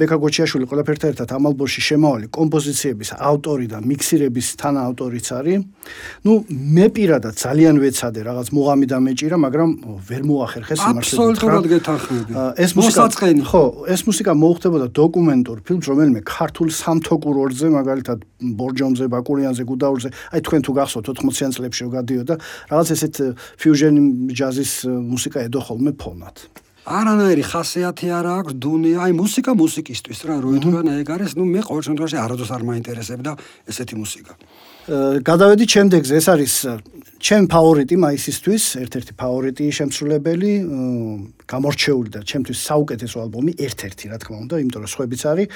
ბეკა გოჩიაშვილი ყველაფერთან ერთად ამ ალბომში შემავალი კომპოზიციების ავტორი და მიქსირების თანაავტორიც არის. ნუ მე პირადად ძალიან ვეცადე რაღაც მოღამი დამეჭირა, მაგრამ ვერ მოახერხე სიმართლე. აბსოლუტურად გეთანხმები. ეს მუსიკა ხო, ეს მუსიკა მოუხდებოდა დოკუმენტურ ფილმს, რომელიმე ქართულ სამთოკურ ორზე, მაგალითად ბორჯომზე, ბაკურიანზე, გუდაურზე. აი თქვენ თუ გახსოვთ 80-იან წლებში გადიოდა რაღაც ესეთ ფიუჟენ ჯაზის მუსიკა ედო ხოლმე ფონად. არანაირი ხასიათი არ აქვს დუნია, აი მუსიკა მუსიკისტვის რა, რო ეთქვენ ეგ არის, ნუ მე ყოველ შემთხვევაში არადოს არ მაინტერესებდა ესეთი მუსიკა. გადავედით შემდეგზე, ეს არის ჩემ ფავორიტი მაისისთვის, ერთ-ერთი ფავორიტი შემსრულებელი, გამორჩეული და ჩემთვის საუკეთესო ალბომი, ერთ-ერთი, რა თქმა უნდა, იმიტომ რომ სხვაებიც არის.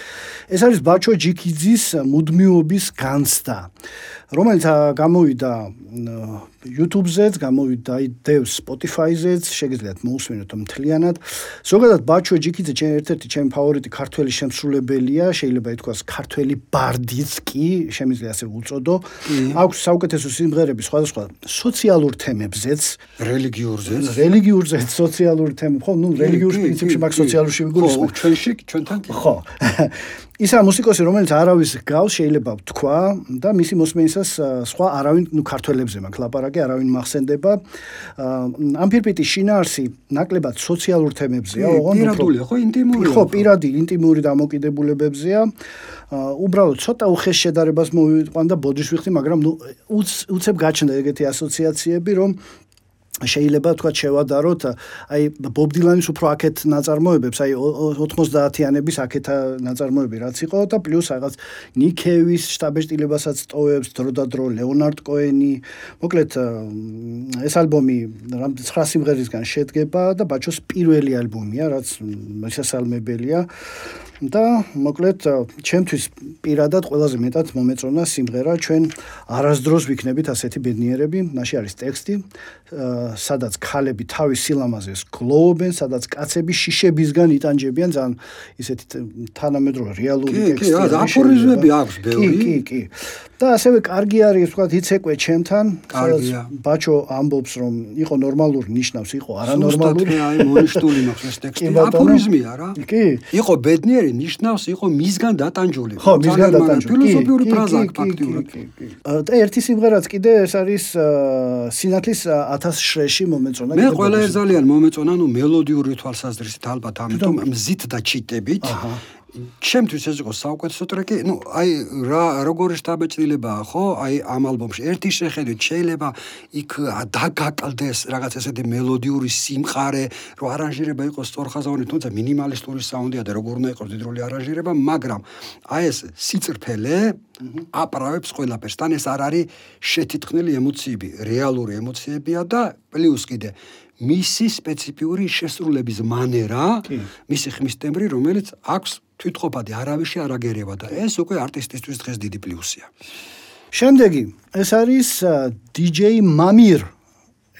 ეს არის ბაჩო ჯიქიძის მუდმიობის განცდა, რომელიც გამოვიდა YouTube-ზეც, გამოვიდა დევს Spotify-ზეც, შეგიძლიათ მოусმინოთ მთლიანად. ზოგადად ბაჩო ჯიქიძე ჩემ ერთ-ერთი ჩემ ფავორიტი ქართველი შემსრულებელია, შეიძლება ითქვას ქართველი ბარდიც კი, შემიძლია ასე უწოდო. აქვს საუკეთესო სიმღერები სხვადასხვა სოციალურ თემებზეც, რელიგიურზეც, რელიგიურზეც, სოციალურ თემებს, ხო, ნუ რელიგიურ პრინციპში მაგ სოციალურში ვიგულისხმობ. ჩვენში, ჩვენთან კი. ხო. ისა მუსიკოსი, რომელიც არავის გავს, შეიძლება ვთქვა და მისი მოსმენისას სხვა არავინ, ნუ ქართველებზე მაგ ლაპარაკი არავინ მახსენდება. ამ ფირფიტი შინაარსი ნაკლებად სოციალურ თემებზეა, ოღონდ პირადულია, ხო, ინტიმური. ხო, პირადი, ინტიმური დამოკიდებულებებზეა. უბრალოდ ცოტა უხეშ შედარებას მოვიყვანდა ბოდიშ ვიხდი, მაგრამ ნუ უცებ გაჩნდა ეგეთი ასოციაციები, რომ შეიძლება თქვა შევადაროთ აი ბობ დილანის უფრო აქეთ ნაწარმოებებს აი 90-იანების აქეთ ნაწარმოები რაც იყო და პლუს რაღაც ნიკევის შტაბეშტილებასაც ტოვებს დრო და დრო ლეონარდ კოენი მოკლედ ეს ალბომი რამ 9 სიმღერისგან შედგება და ბაჩოს პირველი ალბომია რაც მისასალმებელია და მოკლედ ჩემთვის პირადად ყველაზე მეტად მომეწონა სიმღერა ჩვენ არასდროს ვიქნებით ასეთი ბედნიერები. მაშინ არის ტექსტი სადაც ქალები თავის სილამაზეს გლოობენ სადაც კაცები შიშებისგან იტანჯებიან ძალიან ისეთი თანამედროვე რეალური ტექსტი კი კი აფორიზმები აქვს ბევრი? კი კი კი. და ასევე კარგი არის თქვა იცეკვე ჩემთან სადაც ბაჩო ამბობს რომ იყო ნორმალური ნიშნავს იყო არანორმალური აი მონიშტული მაქვს ეს ტექსტი. აფორიზმია რა კი. იყო ბედნიერი ნიშნავს იყო მისგან დატანჯული. ხო, მისგან დატანჯული. ფილოსოფიური ფრაზა ფაქტიურად. და ერთი სიმღერაც კიდე ეს არის სინათლის 1000 შრეში მომეწონა. მე ყველა ძალიან მომეწონა, ნუ მელოდიური თვალსაზრისით ალბათ ამიტომ მზით და ჩიტებით. ჩემთვის ეს იყო საუკეთესო ტრეკი. ნუ აი რა როგორი შტაბეჭდილებაა, ხო? აი ამ ალბომში ერთი შეხედვით შეიძლება იქ დაგაკლდეს რაღაც ესეთი მელოდიური სიმყარე, რომ არანჟირება იყოს სწორხაზოვანი, თუმცა მინიმალისტური საუნდია და როგორ უნდა იყოს დიდრული არანჟირება, მაგრამ აი ეს სიწრფელე აპრავებს ყველაფერს. თან ეს არ არის შეთითხნილი ემოციები, რეალური ემოციებია და პლუს კიდე მისი სპეციფიური შესრულების მანერა, მისი ხმის ტემბრი, რომელიც აქვს თვითყოფადი არავისი არ აგერევა და ეს უკვე არტისტისთვის დღეს დიდი პლუსია. შემდეგი, ეს არის DJ Mamir,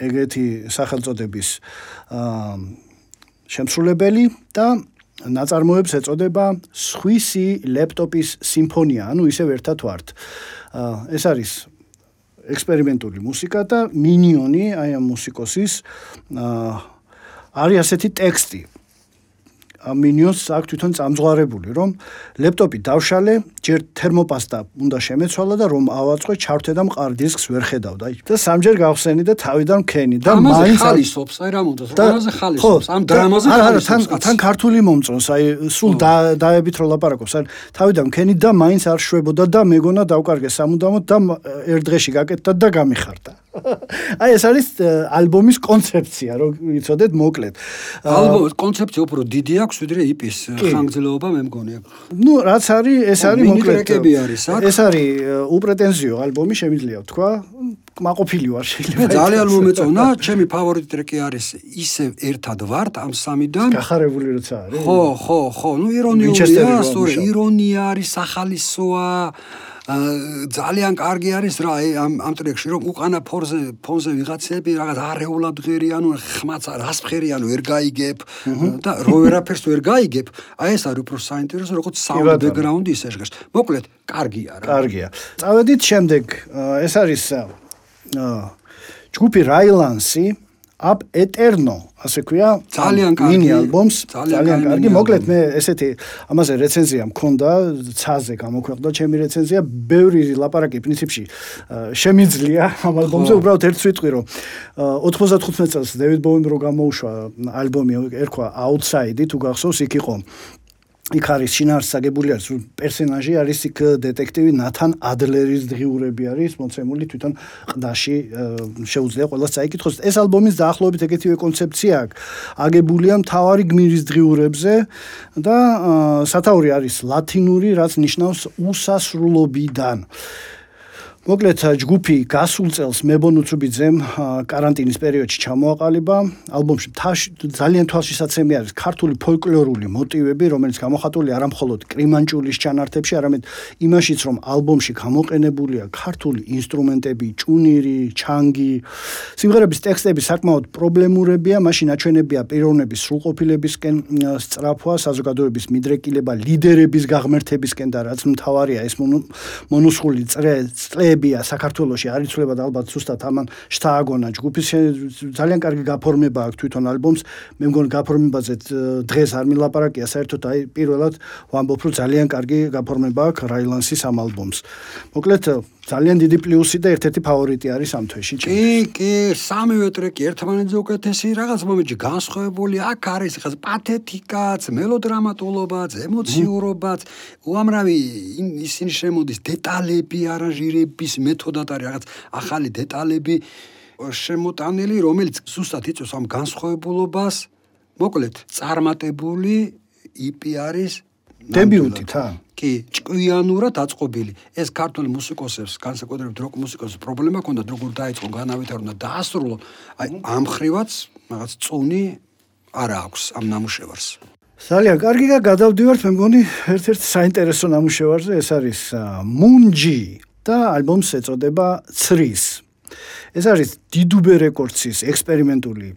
ეგეთი სახელწოდების შემსრულებელი და ნაწარმოებს ეწოდება სხვისი ლეპტოპის სიმფონია, ანუ ისევ ერთად ვართ. ეს არის ექსპერიმენტული მუსიკა და მინიონი აი ამ მუსიკოსის არის ასეთი ტექსტი, მინიონს აქვს თვითონ წამძღარებული, რომ ლეპტოპი დავშალე, ჯერ თერმოპასტა უნდა შემეცვალა და რომ ავაწყო ჩავთე და მყარ დისკს ვერ ხედავდა. და სამჯერ გავხსენი და თავიდან მქენი და მაინც ხალისობს, აი რა მომწონს, რამაზე ხალისობს, ამ დრამაზე ხალისობს. თან თან ქართული მომწონს, აი სულ დაებით რო ლაპარაკობს, აი თავიდან მქენი და მაინც არ შვებოდა და მეგონა დავკარგე სამუდამოდ და ერთ დღეში გაკეთდა და გამიხარდა. აი ეს არის ალბომის კონცეფცია, რო იცოდეთ მოკლედ. ალბომის კონცეფცია უფრო დიდი აქვს, ვიდრე იპის ხანგრძლივობა მე მგონია. ნუ რაც არის, ეს არის მოკლედ. ეს არის უპრეტენზიო ალბომი, შემიძლია ვთქვა. მაყოფილი ვარ შეიძლება. ძალიან მომეწონა, ჩემი ფავორიტი ტრეკი არის ისე ერთად ვართ ამ სამიდან. გახარებული როცა არის. ხო, ხო, ხო, ნუ ირონიულია, სწორი, ირონია არის, სახალისოა. ძალიან კარგი არის რა ამ ამ ტრეკში რომ უკანა ფორზე ფონზე ვიღაცები რაღაც არეულად ღერიანო ხმაც რას ფხერიანო ვერ გაიგებ და რო ვერაფერს ვერ გაიგებ აი ეს არის უფრო საინტერესო როგორც საუნდ ბექგრაუნდი ისე შეგეს მოკლედ კარგია რა კარგია. წავედით შემდეგ ეს არის ჯგუფი რაილანსი აპ ეტერნო ასე ქვია ძალიან კარგი მინი ალბომს ძალიან კარგი მოკლედ მე ესეთი ამაზე რეცენზია მქონდა ცაზე გამოქვეყნდა ჩემი რეცენზია. ბევრი ლაპარაკი პრინციპში შემიძლია ამ ალბომზე უბრალოდ ერთ სიტყვი რომ 95 წელს დევიდ ბოუიმ რო გამოუშვა ალბომი ერქვა აუთსაიდი თუ გახსოვს იქ იყო იქ არის შინაარსაგებული არის პერსონაჟი არის იქ დეტექტივი ნათან ადლერის დღიურები არის მოცემული თვითონ ყდაში შეუძლია ყველას წაიკითხოს. ეს ალბომის დაახლოებით ეგეთივე კონცეფცია აქვს აგებულია მთავარი გმირის დღიურებზე და სათაური არის ლათინური რაც ნიშნავს უსასრულობიდან მოკლედ ჯგუფი გასულ წელს მებონუცუბიძემ каранტინის პერიოდში ჩამოაყალიბა. ალბომში ძალიან თვალშისაცემი არის ქართული ფოლკლორული მოტივები, რომელიც გამოხატული არა მხოლოდ კრიმანჭულის ჩანართებში, არამედ იმაშიც, რომ ალბომში გამოყენებულია ქართული ინსტრუმენტები, ჭუნირი, ჩანგი. სიმღერების ტექსტები საკმაოდ პრობლემურებია, მაშინ აჩვენებია პიროვნების სრულყოფილებისკენ სწრაფვა, საზოგადოების მიდრეკილება, ლიდერების გაღმერთებისკენ და რაც მთავარია, ეს მონუსხული წრე წლეები დებია საქართველოსი არიცვლება და ალბათ ზუსტად ამან შთააგონა. ჯგუფის ძალიან კარგი გაფორმება აქვს თვითონ ალბომს. მე მგონი გაფორმებაზე დღეს არ მილაპარაკია საერთოდ აი პირველად ვამბობ რომ ძალიან კარგი გაფორმება აქვს რაილანსის ამ ალბომს. მოკლედ ძალიან დიდი პლუსი და ერთ-ერთი ფავორიტი არის ამ თვეში. კი, კი, სამივე ტრეკი ერთმანეთზე უკეთესი, რაღაც მომენტში განსხვავებული, აქ არის ხა პათეტიკაც, მელოდრამატულობაც, ემოციურობაც, უამრავი ისინი შემოდის დეტალები, არანჟირების მეთოდად არის რაღაც ახალი დეტალები შემოტანილი, რომელიც ზუსტად იწვევს ამ განსხვავებულობას. მოკლედ, წარმატებული იპი არის დებიუტი თა კი ჭკვიანურად აწყობილი. ეს ქართული მუსიკოსებს განსაკუთრებით როკ მუსიკოსებს პრობლემა ქონდა როგორ დაიწყო განავითარო და დაასრულო აი ამ ხრივაც რაღაც წუნი არა აქვს ამ ნამუშევარს. ძალიან კარგი და გადავდივართ მე მგონი ერთ-ერთ საინტერესო ნამუშევარზე ეს არის მუნჯი და ალბომს ეწოდება ცრის ეს არის დიდუბე რეკორდსის ექსპერიმენტული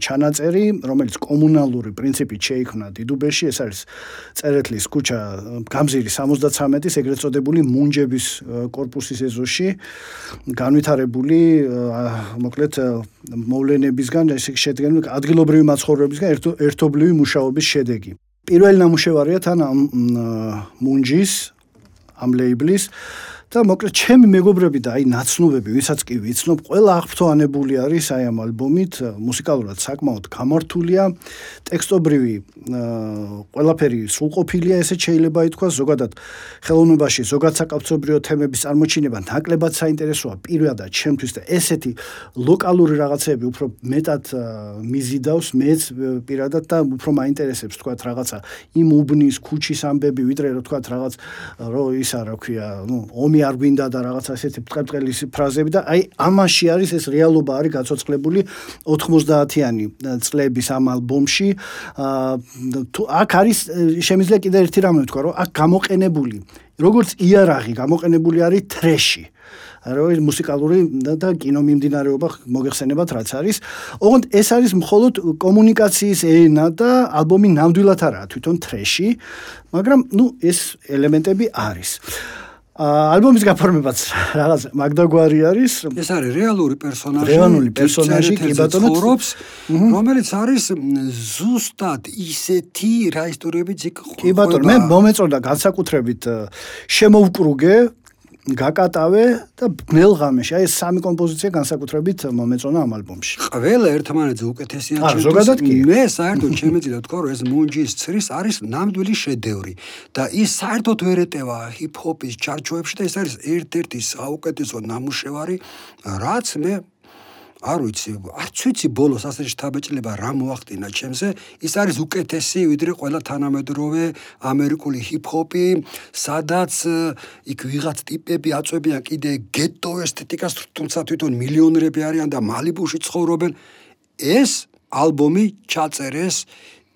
ჩანაწერი, რომელიც კომუნალური პრინციპით შეიქმნა დიდუბეში, ეს არის წერეთლის ქუჩა გამზირის 73-ის ეგრეთ წოდებული მუნჯების корпуსის ეზოში განვითარებული მოკლედ მოვლენებისგან ესე შედგენილი ადგილობრივი მაცხოვრებლებისგან ერთობლივი მუშაობის შედეგი. პირველი ნამუშევარია თან ამ მუნჯის ამ ლეიბლის და მოკლედ ჩემი მეგობრები და აი ნაცნობები, ვისაც კი ვიცნობ, ყველა აღფრთოვანებული არის აი ამ ალბომით, მუსიკალურად საკმაოდ გამართულია, ტექსტობრივი ყველაფერი სრულყოფილია, ესე შეიძლება ითქვას, ზოგადად ხელოვნებაში ზოგად საკავშირო თემების წარმოჩინება ნაკლებად საინტერესოა. პირველად ჩემთვის და ესეთი ლოკალური რაღაცები უფრო მეტად მიზიდავს მეც პირადად და უფრო მაინტერესებს თქვა რაღაცა იმ უბნის ქუჩის ამბები, ვიდრე რა თქვა რაღაც რო ისა რა ქვია, ნუ ომი არ გვინდა და რაღაცა ესეთი ბრწყებყელი ფრაზები და აი ამაში არის ეს რეალობა არის გაცოცხლებული 90-იანი წლების ამ ალბომში. თუ აქ არის შემიძლია კიდე ერთი რამე ვთქვა, რომ აქ გამოყენებული როგორც იარაღი გამოყენებული არის ტრეში. რო ის მუსიკალური და კინო მიმდინარეობა მოგეხსენებათ რაც არის. ოღონდ ეს არის მხოლოდ კომუნიკაციის ენა და ალბომი ნამდვილად არაა თვითონ ტრეში, მაგრამ ნუ ეს ელემენტები არის. ალბომის გაფორმებაც რაღაც მაგდაგვარი არის. ეს არის რეალური პერსონაჟი. რეალური პერსონაჟი კი ბატონო ხორობს, რომელიც არის ზუსტად ისეთი რა ისტორიები ძიქ ხო. კი ბატონო, მე მომეწონდა განსაკუთრებით შემოვკრუგე გაკატავე და ბნელღამეში აი ეს სამი კომპოზიცია განსაკუთრებით მომეწონა ამ ალბომში. ყველა ერთმანეთზე უკეთესია ჩემთვის. ზოგადად კი. მე საერთოდ შემეწილა თქვა რომ ეს მუნჯის ცრის არის ნამდვილი შედევრი და ის საერთოდ ვერ ეტევა ჰიპ-ჰოპის ჩარჩოებში და ეს არის ერთ-ერთი საუკეთესო ნამუშევარი რაც მე არ ვიცი, არც ვიცი ბოლოს ასე შთაბეჭდილება რა მოახდინა ჩემზე. ის არის უკეთესი ვიდრე ყველა თანამედროვე ამერიკული ჰიპ-ჰოპი, სადაც იქ ვიღაც ტიპები აწვევიან კიდე გეტო ესთეტიკას, თუმცა თვითონ მილიონერები არიან და მალიბუში ცხოვრობენ. ეს ალბომი ჩაწერეს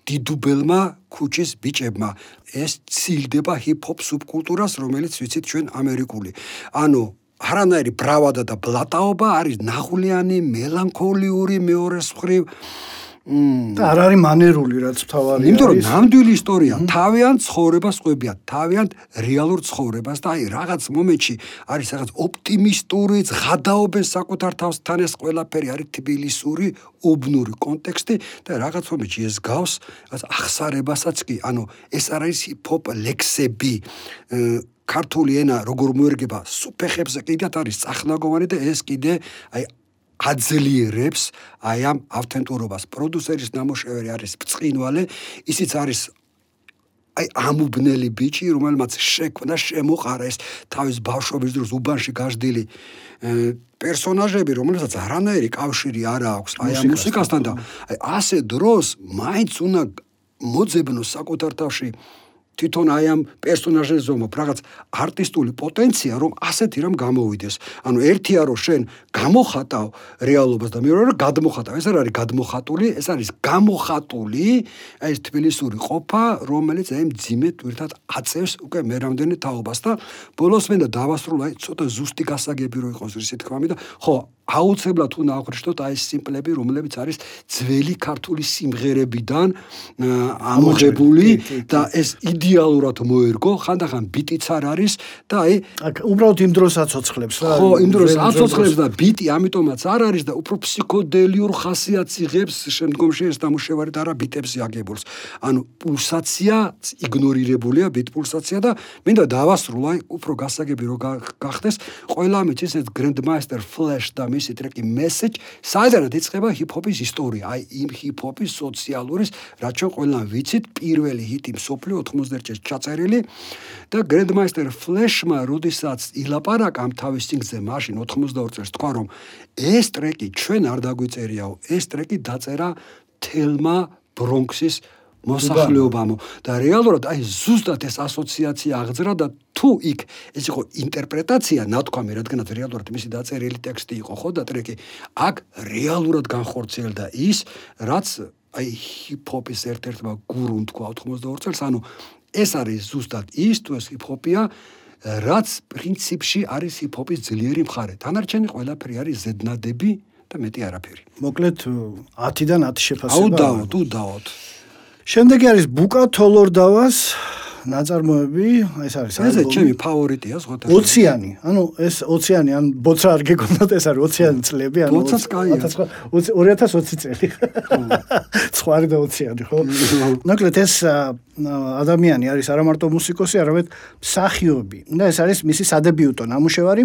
დიდუბელმა ქუჩის ბიჭებმა. ეს ცილდება ჰიპ-ჰოპ სუბკულტურას, რომელიც ვიცით ჩვენ ამერიკული. ანუ არანაირი ბრავადა და ბლატაობა არის ნახულიანი, მელანქოლიური მეორე მხრივ. და არ არის მანერული რაც თავარია. იმიტომ რომ ნამდვილი ისტორია თავიანთ ცხოვრებას ყვებია, თავიანთ რეალურ ცხოვრებას და აი რაღაც მომენტში არის რაღაც ოპტიმისტური ღადაობენ საკუთარ თავსთან ეს ყველაფერი არის თბილისური უბნური კონტექსტი და რაღაც მომენტში ეს გავს ახსარებასაც კი, ანუ ეს არის ჰიპ-ჰოპ ლექსები ქართული ენა როგორ მოერგება სუფეხებზე კიდათ არის წახნაგოვანი და ეს კიდე აი აძლიერებს აი ამ ავთენტურობას. პროდიუსერის ნამოშევარი არის ბწყინვალე ისიც არის აი ამუბნელი ბიჭი რომელმაც შექმნა შემოყარა ეს თავის ბავშვობის დროს უბანში გაждდილი პერსონაჟები რომელსაც არანაირი კავშირი არ აქვს აი ამ მუსიკასთან და აი ასე დროს მაინც უნდა მოძებნოს საკუთარ თავში თვითონ აი ამ პერსონაჟებს ზომობ რაღაც არტისტული პოტენცია რომ ასეთი რამ გამოვიდეს. ანუ ერთია რომ შენ გამოხატავ რეალობას და მეორე რომ გადმოხატავ. ეს არის გადმოხატული ეს არის გამოხატული აი ეს თბილისური ყოფა რომელიც აი მძიმე თვითად აწევს უკვე მე რამდენი თაობას. და ბოლოს მე და დავასრულა აი ცოტა ზუსტი გასაგები რო იყოს ისე თქვამი და ხო აუცებლად უნდა აღვნიშნოთ აი ეს სიმპლები, რომლებიც არის ძველი ქართული სიმღერებიდან ამოღებული და ეს იდეალურად მოერგო, ხანდახან ბიტიც არ არის და აი უბრალოდ იმ დროს აცოცხლებს რა. ხო, იმ დროს აცოცხლებს და ბიტი ამიტომაც არ არის და უფრო ფსიქოდელიურ ხასიათს იღებს შემდგომში ეს დამუშევარი და რა ბიტებს იაგებულს. ანუ პულსაცია იგნორირებულია ბიტ პულსაცია და მინდა დავასრულო აი უფრო გასაგები რო გახდეს ყველა მიცის ეს გრანდმაისტერ ფლეშ და მისი ტრეკი message საერთოდ იწყება ჰიპ-ჰოპის ისტორია, აი იმ ჰიპ-ჰოპის სოციალურის, რაც ჩვენ ყველამ ვიცით, პირველი ჰიტი მსოფლიო 90 წელს ჩაწერილი. და Grandmaster Flash-მა როდესაც ილაპარაკა ამ თავის სინგლზე, მაშინ 92 წელს თქვა რომ ეს ტრეკი ჩვენ არ დაგვიწერიაო, ეს ტრეკი დაწერა თელმა ბრონქსის მოსახლეობამო. და რეალურად აი ზუსტად ეს ასოციაცია აღძრა და თუ იქ ეს იყო ინტერპრეტაცია ნათქვამი რადგანაც რეალურად მისი დაწერილი ტექსტი იყო ხო და ტრეკი აქ რეალურად განხორციელდა ის რაც აი ჰიპ-ჰოპის ერთ-ერთმა გურუმ თქვა 82 წელს ანუ ეს არის ზუსტად ის თუ ეს ჰიპ-ჰოპია რაც პრინციპში არის ჰიპ-ჰოპის ძლიერი მხარე. თანარჩენი ყველაფერი არის ზედნადები და მეტი არაფერი. მოკლედ 10-დან 10 შეფასება აუ დაოთ უ დაოთ შემდეგი არის ბუკა თოლორდავას ნაწარმოები, ეს არის ალბომი. ეს ჩემი ფავორიტია შორის. ოციანი, ანუ ეს ოციანი, ან ბოცა არ გეკონდათ, ეს არის ოციანი წლები, ანუ 2020 წელი. ხვარი და ოციანი, ხო? ნაკლეთ ეს ადამიანი არის არა მარტო მუსიკოსი, არამედ მსახიობი. და ეს არის მისი სადებიუტო ნამუშევარი,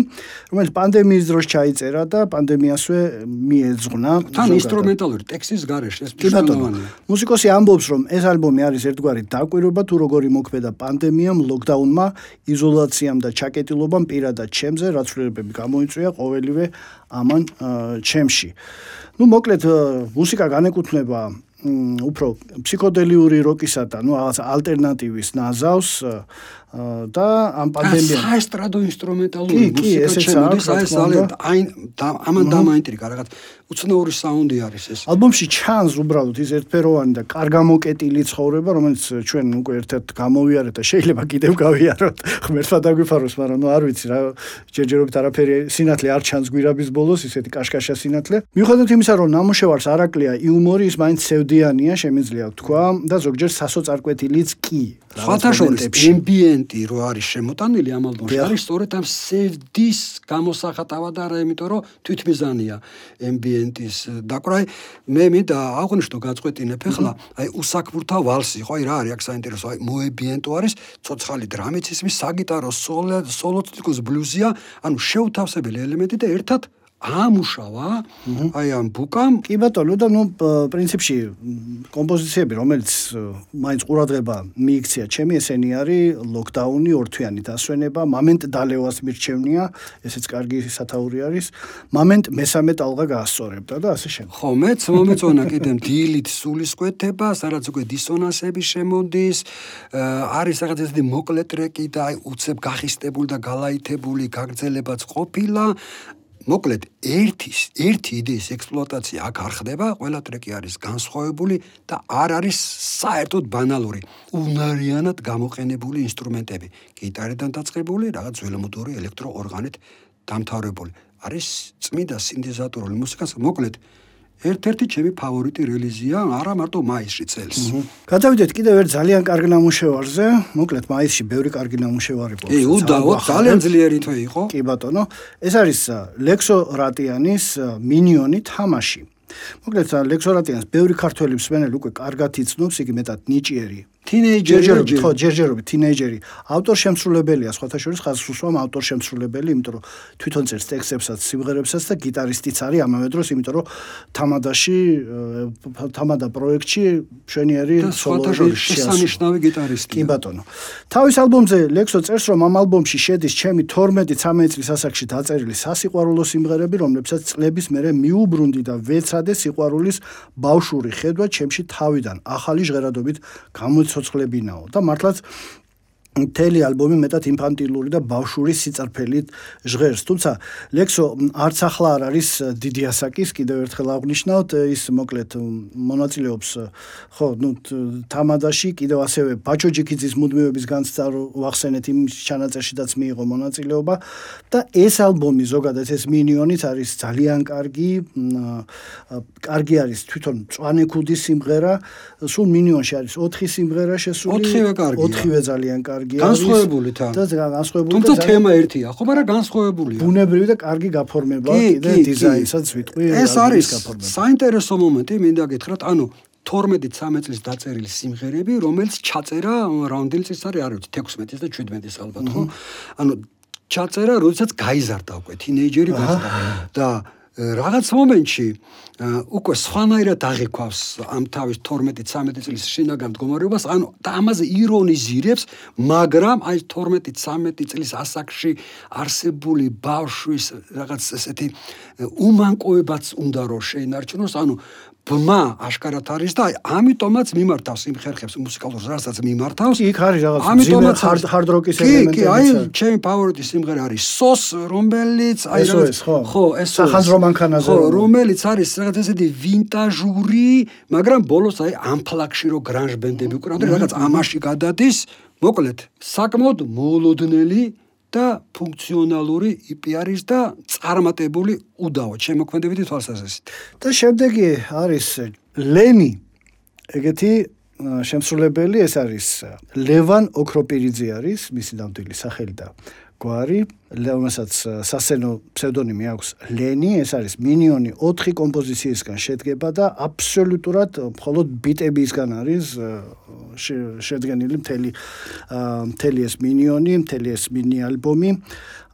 რომელიც პანდემიის დროს ჩაიწერა და პანდემიასვე მიეძღვნა. თან ინსტრუმენტალური ტექსტის გარეშე ეს მნიშვნელოვანია. მუსიკოსი ამბობს, რომ ეს ალბომი არის ერთგვარი დაკვირვება თუ როგორი მოქმედა პანდემიამ, ლოკდაუნმა, იზოლაციამ და ჩაკეტილობამ პირადად ჩემზე, რაც ვლებები გამოიწვია ყოველივე ამან ჩემში. ну მოკლედ მუსიკა განეკუთვნება უფრო ფსიქოდელიური როკისა და ну რაღაც ალტერნატივის ნაზავს და ამ პანდემია საესტრადო ინსტრუმენტალური მუსიკა შემოდის აი ეს აი ამან დამაინტრიგა რაღაც უცნაური საუნდი არის ეს. ალბომში ჩანს უბრალოდ ის ერთფეროვანი და კარგამოკეტილი ცხოვრება რომელიც ჩვენ უკვე ერთ-ერთ გამოვიარეთ და შეიძლება კიდევ გავიაროთ. ღმერთმა დაგვიფაროს მაგრამ ну არ ვიცი რა ჯერჯერობით არაფერი სინათლე არ ჩანს გვირაბის ბოლოს ისეთი კაშკაშა სინათლე. მიუხედავად იმისა რომ ნამუშევარს არაკლია იუმორი ის მაინც სევდიანია შემიძლია თქვა და ზოგჯერ სასოწარკვეთილიც კი. სხვათა შორის ემბიენტი რო არის შემოტანილი ამ ალბომში არის სწორედ ამ სევდის გამოსახატავა და რა იმიტომ რომ თვითმიზანია ემბიენტის დაკვრა მე მინდა აღვნიშნო გაწყვეტინებ ახლა აი უსაქმურთა ვალსი ხო აი რა არის აქ საინტერესო აი მოებიენტო არის ცოცხალი დრამიციზმი საგიტარო სოლო სოლოციკოს ბლუზია ანუ შეუთავსებელი ელემენტი და ერთად ამუშავა აი ამ ბუკამ. კი ბატონო და ნუ პრინციპში კომპოზიციები რომელიც მაინც ყურადღება მიიქცია ჩემი ესენი არის ლოკდაუნი ორთვიანი დასვენება მომენტ დალევას მირჩევნია ესეც კარგი სათაური არის მომენტ მესამე ტალღა გაასწორებდა და ასე შემდეგ. ხო მეც მომეწონა კიდემ დილით სულისკვეთება სადაც უკვე დისონანსები შემოდის არის რაღაც ესეთი მოკლე ტრეკი და აი უცებ გახისტებული და გალაითებული გაგრძელებაც ყოფილა მოკლედ ერთის ერთი იდეის ექსპლუატაცია აქ არ ხდება, ყველა ტრეკი არის განსხვავებული და არ არის საერთოდ ბანალური. უნარიანად გამოყენებული ინსტრუმენტები, გიტარიდან დაწყებული, რაღაც ველომოტორი ელექტროორგანით დამთავრებული. არის წმინდა სინთეზატორული მუსიკას, მოკლედ ერთ-ერთი ჩემი ფავორიტი რელიზია, არა მარტო მაისში წელს. გადავიდეთ კიდევ ერთ ძალიან კარგ ნამუშევარზე. მოკლედ მაისში ბევრი კარგი ნამუშევარი პოს. კი, უდაო, ძალიან ძლიერი თვე იყო. კი ბატონო, ეს არის ლექსო რატიანის მინიონი თამაში. მოკლედ ლექსო რატიანს ბევრი ქართველი მსმენელი უკვე კარგად იცნობს, იგი მეტად ნიჭიერი თინეიჯერი ხო ჯერჯერობით თინეიჯერი ავტორშემსრულებელია სხვათა შორის ხაზსუსვამ ავტორშემსრულებელი იმიტომ რომ თვითონ წერს ტექსტებსაც სიმღერებსაც და გიტარისტიც არის ამავე დროს იმიტომ რომ თამადაში თამადა პროექტში მშვენიერი სოლო შესანიშნავი გიტარისტია კი ბატონო. თავის ალბომზე ლექსო წერს რომ ამ ალბომში შედის ჩემი 12-13 წლის ასაკში დაწერილი სასიყვარულო სიმღერები რომლებსაც წლების მერე მიუბრუნდი და ვეცადე სიყვარულის ბავშვური ხედვა ჩემში თავიდან ახალი ჟღერადობით გამოც ცოცხლებინაო და მართლაც მთელი ალბომი მეტად ინფანტილური და ბავშვური სიწარფელით ჟღერს. თუმცა ლექსო არც ახლა არ არის დიდი ასაკის, კიდევ ერთხელ აღნიშნავთ, ის მოკლედ მონაწილეობს ხო, ნუ თამადაში, კიდევ ასევე ბაჩო ჯიქიძის მუდმივების განცდა ვახსენეთ იმ ჩანაწერშიდაც მიიღო მონაწილეობა და ეს ალბომი ზოგადად ეს მინიონიც არის ძალიან კარგი. კარგი არის თვითონ წვანე ქუდის სიმღერა, სულ მინიონში არის 4 სიმღერა შესული. 4-ვე კარგია. 4-ვე ძალიან კარგი. კარგი არის. განსხვავებული თან. და განსხვავებული. თუმცა თემა ერთია, ხო, მაგრამ განსხვავებულია. ბუნებრივი და კარგი გაფორმება კიდე დიზაინსაც ვიტყვი. ეს არის საინტერესო მომენტი, მინდა გითხრათ, ანუ 12-13 წლის დაწერილი სიმღერები, რომელიც ჩაწერა რაუნდილი წლის არის, არ ვიცი, 16 და 17 ალბათ, ხო? ანუ ჩაწერა, როდესაც გაიზარდა უკვე თინეიჯერი და რაღაც მომენტში უკვე სხვანაირად აღიქვავს ამ თავის 12-13 წლის შინაგან მდგომარეობას, ანუ და ამაზე ირონიზირებს, მაგრამ აი 12-13 წლის ასაკში არსებული ბავშვის რაღაც ესეთი უმანკოებაც უნდა რომ შეინარჩუნოს, ანუ ბმა აშკარად არის და ამიტომაც მიმართავს იმ ხერხებს მუსიკალურ რასაც მიმართავს. იქ არის რაღაც ამიტომაც hard rock-ის ელემენტები კი კი აი ჩემი ფავორიტი სიმღერა არის sos რომელიც აი რაღაც ხო. ეს სახანძრო მანქანაზე. ხო რომელიც არის რაღაც ესეთი ვინტაჟური მაგრამ ბოლოს აი ამ ფლაგში რო გრანჟ ბენდები უკრავდნენ რაღაც ამაში გადადის მოკლედ საკმაოდ მოულოდნელი და ფუნქციონალური იპი არის და წარმატებული უდაო შემოქმედებითი თვალსაზრისით. და შემდეგი არის ლენი. ეგეთი შემსრულებელი ეს არის ლევან ოქროპირიძე არის მისი ნამდვილი სახელი და გვარი. ლევანსაც სასენო ფსევდონიმი აქვს ლენი. ეს არის მინიონი 4 კომპოზიციისგან შედგება და აბსოლუტურად მხოლოდ ბიტებისგან არის შედგენილი მთელი მთელი ეს მინიონი მთელი ეს მინი ალბომი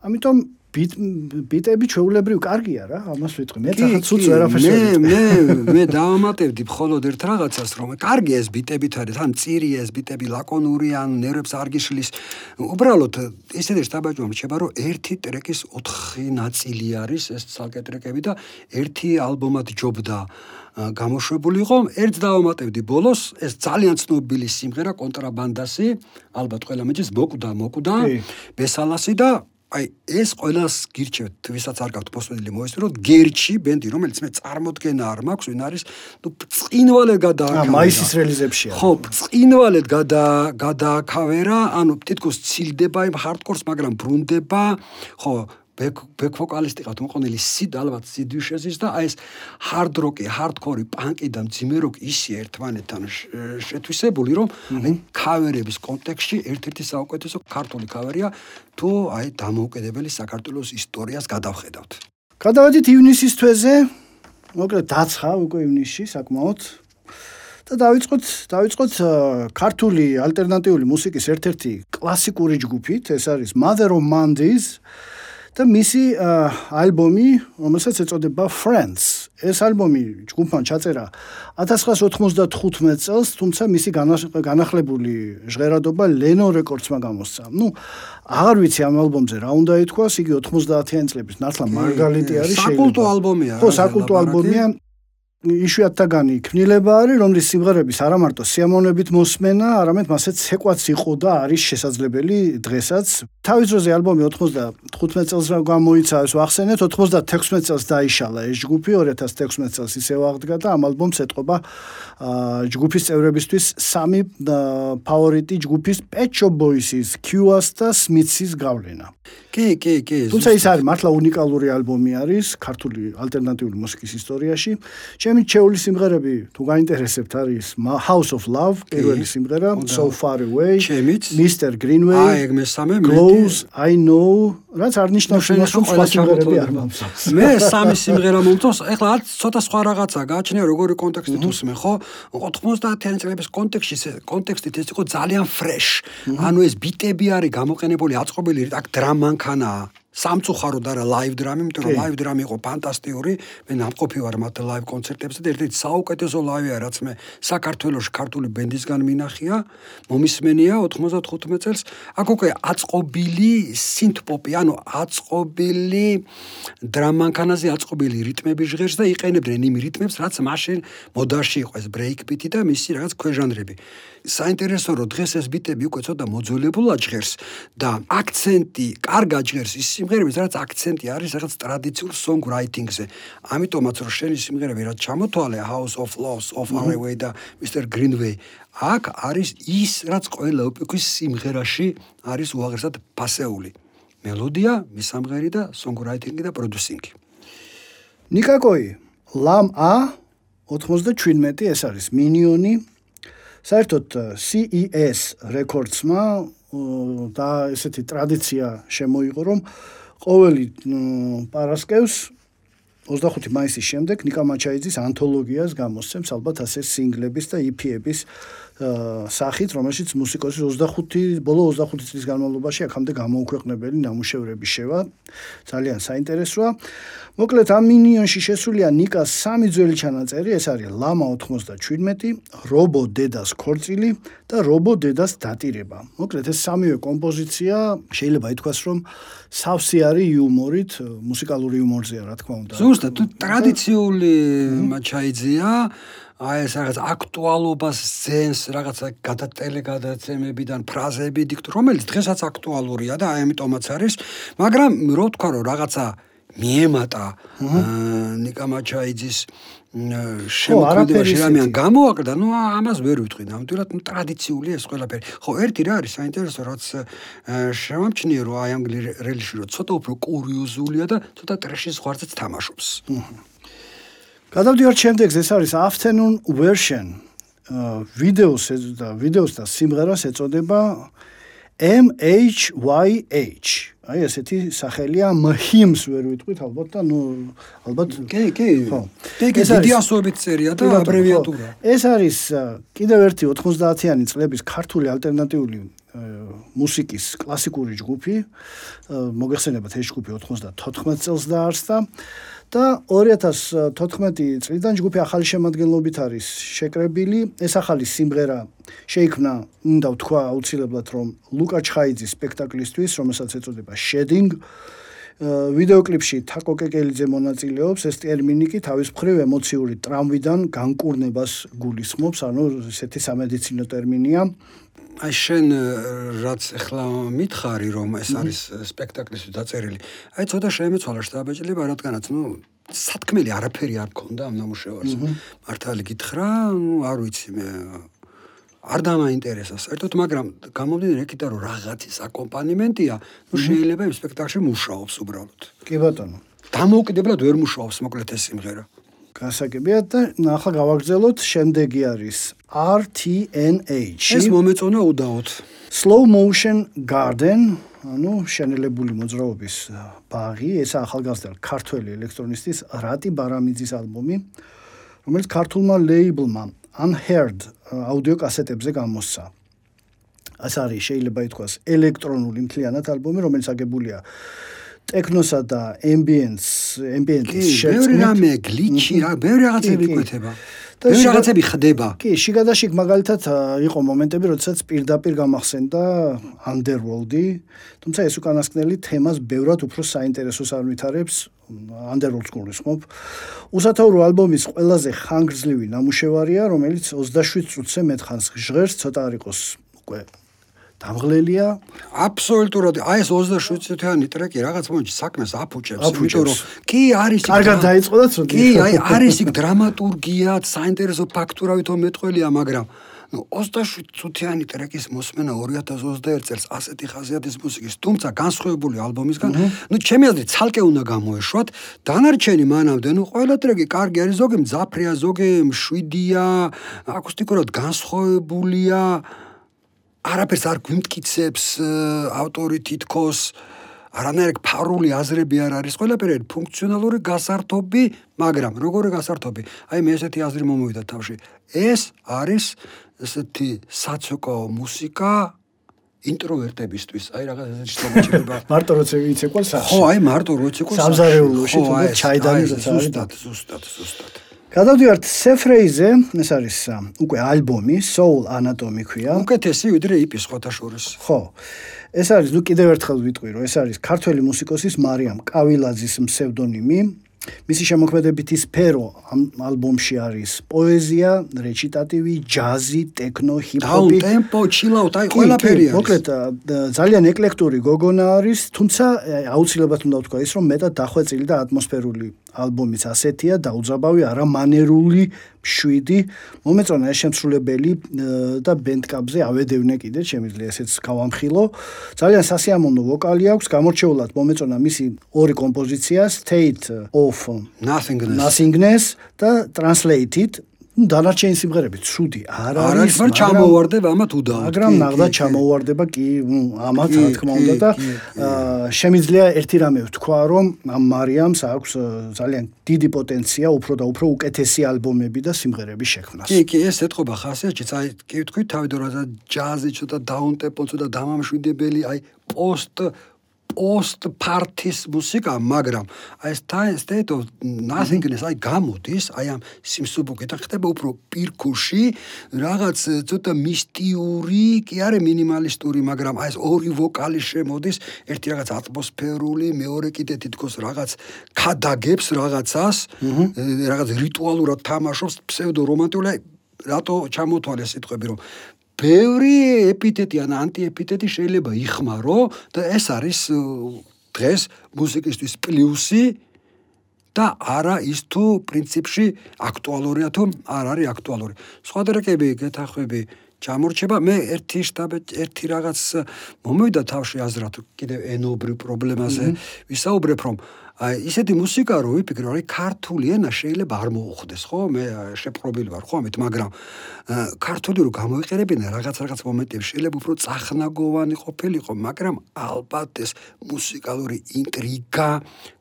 ამიტომ ბიტები ჩეულებრივ კარგია რა ამას ვიტყვი. მე თახა ცუც ვერაფერს მე მე მე დავამატებდი მხოლოდ ერთ რაღაცას რომ კარგია ეს ბიტებით არის თან წირი ეს ბიტები ლაკონური ან ნერვებს არ გიშლის უბრალოდ ისეთი შტაბაჭო მრჩება რომ ერთი ტრეკის 4 ნაწილი არის ეს ცალკე ტრეკები და ერთი ალბომად ჯობდა გამოშვებული იყო. ერთ დავამატებდი ბოლოს ეს ძალიან ცნობილი სიმღერა კონტრაბანდასი ალბათ ყველა მეჯის მოკვდა მოკვდა ბესალასი და აი ეს ყოველას გირჩევთ ვისაც არ გაქვთ პოსტმედილი მოესწროთ გერჩი ბენდი რომელიც მე წარმოდგენა არ მაქვს ვინ არის ნუ წინვალე გადააკავერა მაისის რელიზებშია ხო წინვალე გადა გადააკავერა ანუ თითქოს ცილდება იმ ჰარდკორს მაგრამ ბრუნდება ხო ბექ ბექ ვოკალისტი ყავთ მოყოლილი სიდ ალბათ სიდვიშეზის და აი ეს ჰარდ როკი, ჰარდკორი, პანკი და მძიმე როკი ისე ერთმანეთთან შეთვისებული რომ აი კავერების კონტექსში ერთ-ერთი საუკეთესო ქართული კავერია თუ აი დამოუკიდებელი საქართველოს ისტორიას გადავხედავთ. გადავედით ივნისის თვეზე. მოკლედ დაცხა უკვე ივნისში საკმაოდ და დავიწყოთ დავიწყოთ ქართული ალტერნატიული მუსიკის ერთ-ერთი კლასიკური ჯგუფით, ეს არის Mother of Mondays. და მისი ალბომი, რომელსაც ეწოდება Friends. ეს ალბომი ჯგუფთან ჩაწერა 1995 წელს, თუმცა მისი განახლებული ჟღერადობა Leno Records-მა გამოსცა. ნუ აღარ ვიცი ამ ალბომზე რა უნდა ითქვას, იგი 90-იანი წლების ნაცლა მარგალიტი არის შეიძლება. საკულტო ალბომია. ხო, საკულტო ალბომია. იშვიათთაგანი ქმნილება არის, რომლის სიმღერების არა მარტო სიამოვნებით მოსმენა, არამედ მასეც ცეკვაც იყო და არის შესაძლებელი დღესაც. თავის დროზე ალბომი 95 წელს რა გამოიცა, ეს ვახსენეთ, 96 წელს დაიშალა ეს ჯგუფი, 2016 წელს ისევ აღდგა და ამ ალბომს ეთყობა ჯგუფის წევრებისთვის სამი ფავორიტი ჯგუფის Pet Shop Boys-ის, Q-ას და Smiths-ის გავლენა. კი, კი, კი. თუმცა ის არის მართლა უნიკალური ალბომი არის ქართული ალტერნატიული მუსიკის ისტორიაში. ჩემი ჩეული სიმღერები თუ გაინტერესებთ არის House of Love, პირველი სიმღერა, So Far Away, Mr Greenway, აი ეგ მესამე, Close, I Know, რაც არნიშნავს იმას რომ სხვა სიმღერები არ მომწონს. მე სამი სიმღერა მომწონს. ეხლა არ ცოტა სხვა რაღაცა გააჩნია როგორი კონტექსტით უსმენ, ხო? 90-იანი წლების კონტექსტში კონტექსტით ეს იყო ძალიან fresh. ანუ ეს ბიტები არის გამოყენებული, აწყობილი აქ დრამა მანქანაა სამწუხაროდ არა ლაივ დრამი, იმიტომ რომ ლაივ დრამი იყო ფანტასტიკური. მე ნამყოფი ვარ მათ ლაივ კონცერტებზე და ერთ-ერთი საუკეთესო ლაივია, რაც მე საქართველოს ქართული ბენდისგან მინახია. მომისმენია 95 წელს. აქ უკვე აწყობილი სინთპოპი, ანუ აწყობილი დრამანქანაზე აწყობილი რიტმები ჟღერს და იყენებდნენ იმ რიტმებს, რაც მაშინ მოდაში იყო ეს ბრეიკბიტი და მისი რაღაც ქვეჟანრები. საინტერესო რომ დღეს ეს ბიტები უკვე ცოტა მოძველებულად ჟღერს და აქცენტი კარგად ჟღერს ის სიმღერები რაც აქცენტი არის რაღაც ტრადიციულ song writing-ზე. ამიტომაც რომ შენი სიმღერები რაც ჩამოთვალე House of Loss of Highway და Mr Greenway აქ არის ის რაც ყველა ოპეკის სიმღერაში არის უაღრესად ფასეული. მელოდია მისამღერი და song writing-ი და producing-ი. ნიკაკოი ლამ ა 97 ეს არის მინიონი საერთოდ CES Records-მა და ესეთი ტრადიცია შემოიღო, რომ ყოველი პარასკევს 25 მაისის შემდეგ ნიკა მაჩაიძის ანთოლოგიას გამოსცემს ალბათ ასე სინგლების და EP-ების სახით, რომელშიც მუსიკოსის 25 ბოლო 25 წლის განმავლობაში აქამდე გამოუქვეყნებელი ნამუშევრები შევა. ძალიან საინტერესოა. მოკლედ ამ მინიონში შესულია ნიკას სამი ძველი ჩანაწერი, ეს არის ლამა 97, რობო დედას ქორწილი და რობო დედას დატირება. მოკლედ ეს სამივე კომპოზიცია შეიძლება ითქვას, რომ სავსე არის იუმორით, მუსიკალური იუმორზეა, რა თქმა უნდა. ზუსტად, ტრადიციული მაჩაიძია აი ეს რაღაც აქტუალობას ზენს რაღაცა გადატელე გადაცემებიდან ფრაზები დიქტ რომელიც დღესაც აქტუალურია და აი ამიტომაც არის მაგრამ რო თქვა რომ რაღაცა მიემატა ნიკა მაჩაიძის შემოქმედებაში რამე გამოაკდა ნუ ამას ვერ ვიტყვი ნამდვილად ნუ ტრადიციული ეს ყველაფერი. ხო ერთი რა არის საინტერესო რაც შემამჩნია რომ აი ამ რელიში რო ცოტა უფრო კურიოზულია და ცოტა ტრეშის ხვარცაც თამაშობს გადავდივართ შემდეგს ეს არის afternoon version ვიდეოს და ვიდეოს და სიმღერას ეწოდება MHYH. აი ესეთი სახელია MHIMS ვერ ვიტყვით ალბათ და ნუ ალბათ კი კი. ხო. ეგ დიდი ასოებით წერია და აბრევიატურა. ეს არის კიდევ ერთი 90-იანი წლების ქართული ალტერნატიული მუსიკის კლასიკური ჯგუფი. მოგეხსენებათ ეს ჯგუფი 94 წელს დაარსდა და 2014 წლიდან ჯგუფი ახალი შემადგენლობით არის შეკრებილი. ეს ახალი სიმღერა შეიქმნა, უნდა ვთქვა აუცილებლად, რომ ლუკა ჩხაიძის სპექტაკლისთვის, რომელსაც ეწოდება Shedding, ვიდეოკლიპში თაკო კეკელიძე მონაწილეობს, ეს ტერმინი კი თავის მხრივ ემოციური ტრამვიდან განკურნებას გულისხმობს, ანუ ესეთი სამედიცინო ტერმინია. აი შენ რაც ახლა მითხარი რომ ეს არის სპექტაკლისთვის დაწერილი. აი ცოტა შეემეცვალა შტაბეჭლება, რადგანაც ნუ სათქმელი არაფერი არ ქონდა ამ ნამუშევარზე. მართალი გითხრა, ნუ არ ვიცი მე არ დამაინტერესა საერთოდ, მაგრამ გამომდინარე იქიდან რომ რაღაცის აკომპანიმენტია, ნუ შეიძლება იმ სპექტაკლში მუშაობს უბრალოდ. კი ბატონო. დამოუკიდებლად ვერ მუშაობს მოკლედ ეს სიმღერა. გასაგებია და ახლა გავაგრძელოთ შემდეგი არის RTNH. ეს მომეწონა უდაოდ. Slow Motion Garden, ანუ შენელებული მოძრაობის ბაღი, ეს ახალგაზრდა ქართველი ელექტრონისტის რატი ბარამიძის ალბომი, რომელიც ქართულმა ლეიბლმა Unheard აუდიო კასეტებზე გამოსცა. ეს არის შეიძლება ითქვას ელექტრონული მთლიანად ალბომი, რომელიც აგებულია ტექნოსა და ambient ambient-ის შეერთებით. ბევრი რამე გლიჩი, ბევრი რაღაცები იკვეთება. და რაღაცები ხდება. კი, შიგადაშიგ მაგალითად იყო მომენტები, როდესაც პირდაპირ გამახსენდა Underworld-ი, თუმცა ეს უკანასკნელი თემას ბევრად უფრო საინტერესოს არ ვითარებს. Underworld-ს გულისხმობ. უსათაურო ალბომის ყველაზე ხანგრძლივი ნამუშევარია, რომელიც 27 წუთზე მეტხანს ჟღერს, ცოტა არ იყოს უკვე დამღლელია. აბსოლუტურად აი ეს 27 წუთიანი ტრეკი რაღაც მომენტში საქმეს აფუჭებს, იმიტომ რომ კი არის კარგად დაიწყო და ცოტა. კი, აი არის იქ დრამატურგია, საინტერესო ფაქტურა ვითომ მეტყველია, მაგრამ ნუ 27 წუთიანი ტრეკის მოსმენა 2021 წელს ასეთი ხასიათის მუსიკის, თუმცა განსხვავებული ალბომისგან, ნუ ჩემი აზრით, ცალკე უნდა გამოეშვათ. დანარჩენი მანამდე, ნუ ყველა ტრეკი კარგი არის, ზოგი მძაფრია, ზოგი მშვიდია, აკუსტიკურად განსხვავებულია. არაფერს არ გვიმტკიცებს ავტორი თითქოს არანაირი ფარული აზრები არ არის. ყველაფერი ფუნქციონალური გასართობი მაგრამ როგორი გასართობი? აი მე ესეთი აზრი მომივიდა თავში. ეს არის ესეთი საცოკო მუსიკა ინტროვერტებისთვის. აი რაღაც ესეთი შემოჭრება მარტო როცა ვიცი ყოლს? ხო აი მარტო როცა ყოლს? სამზარეულოში თუ ჩაიდანი ზუსტად ზუსტად ზუსტად გადავდივართ სეფრეიზე, ეს არის უკვე ალბომი Soul Anatomy ქვია. უკეთესი ვიდრე იპის ხოთაშორის. ხო. ეს არის, ნუ კიდევ ერთხელ ვიტყვი, რომ ეს არის ქართველი მუსიკოსის მარიამ კავილაძის ფსევდონიმი. მისი შემოქმედებითი სფერო ამ ალბომში არის პოეზია, რეჩიტატივი, ჯაზი, ტექნო, ჰიპ-ჰოპი. დაუნ ტემპო, ჩილაუტ, აი ყველაფერი არის. მოკლედ ძალიან ეკლექტური გოგონა არის, თუმცა აუცილებლად უნდა ვთქვა ის, რომ მეტად დახვეწილი და ატმოსფერული ალბომიც ასეთია, დაუძაბავი, არა მანერული, შვიდი. მომეწონა ეს შემსრულებელი და ბენდკაპზე ავედევნე კიდე, შემიძლია ესეც გავამხილო. ძალიან სასიამოვნო ვოკალი აქვს, გამორჩეულად მომეწონა მისი ორი კომპოზიცია, State of Nothingness. Nothingness და Translated დანარჩენი სიმღერები ცუდი არ არის მაგრამ ჩამოვარდება ამათ უდაოდ მაგრამ ნახდა ჩამოვარდება კი ამათ რა თქმა უნდა და შემიძლია ერთი რამე ვთქვა რომ ამ მარიამს აქვს ძალიან დიდი პოტენცია უფრო და უფრო უკეთესი ალბომები და სიმღერების შექმნას. კი კი ეს ეთყობა ხასიათში აი კი ვთქვი თავი დროზე ჯაზი ცოტა დაუნტემპო ცოტა დამამშვიდებელი აი პოსტ post parties მუსიკა, მაგრამ აი ეს state of nothingness აი გამოდის, აი ამ სიმსუბუქით ხდება უფრო პირქუში, რაღაც ცოტა მისტიური, კი არა მინიმალისტური, მაგრამ აი ეს ორი ვოკალი შემოდის, ერთი რაღაც ატმოსფერული, მეორე კიდე თითქოს რაღაც ქადაგებს რაღაცას, რაღაც რიტუალურად თამაშობს ფსევდო რომანტიკული რატო ჩამოთვალე სიტყვები რომ ბევრი ეპითეტი ან ანტიეპითეტი შეიძლება იხმარო და ეს არის დღეს მუსიკისტვის პლუსი და არა ის თუ პრინციპში აქტუალურია თუ არ არის აქტუალური. სხვა დრეკები გეთახვები ჩამორჩება. მე ერთი შტაბ ერთი რაღაც მომივიდა თავში აზრად კიდე ენობრივ პრობლემაზე. ვისაუბრებ რომ აი ისეთი მუსიკა რო ვიფიქრე, რომ ქართული ენა შეიძლება არ მოუხდეს, ხო? მე შეპყრობილი ვარ ხო ამით, მაგრამ ქართული რო გამოიყენებინა რაღაც რაღაც მომენტებში შეიძლება უფრო წახნაგოვანი ყოფილიყო, მაგრამ ალბათ ეს მუსიკალური ინტრიგა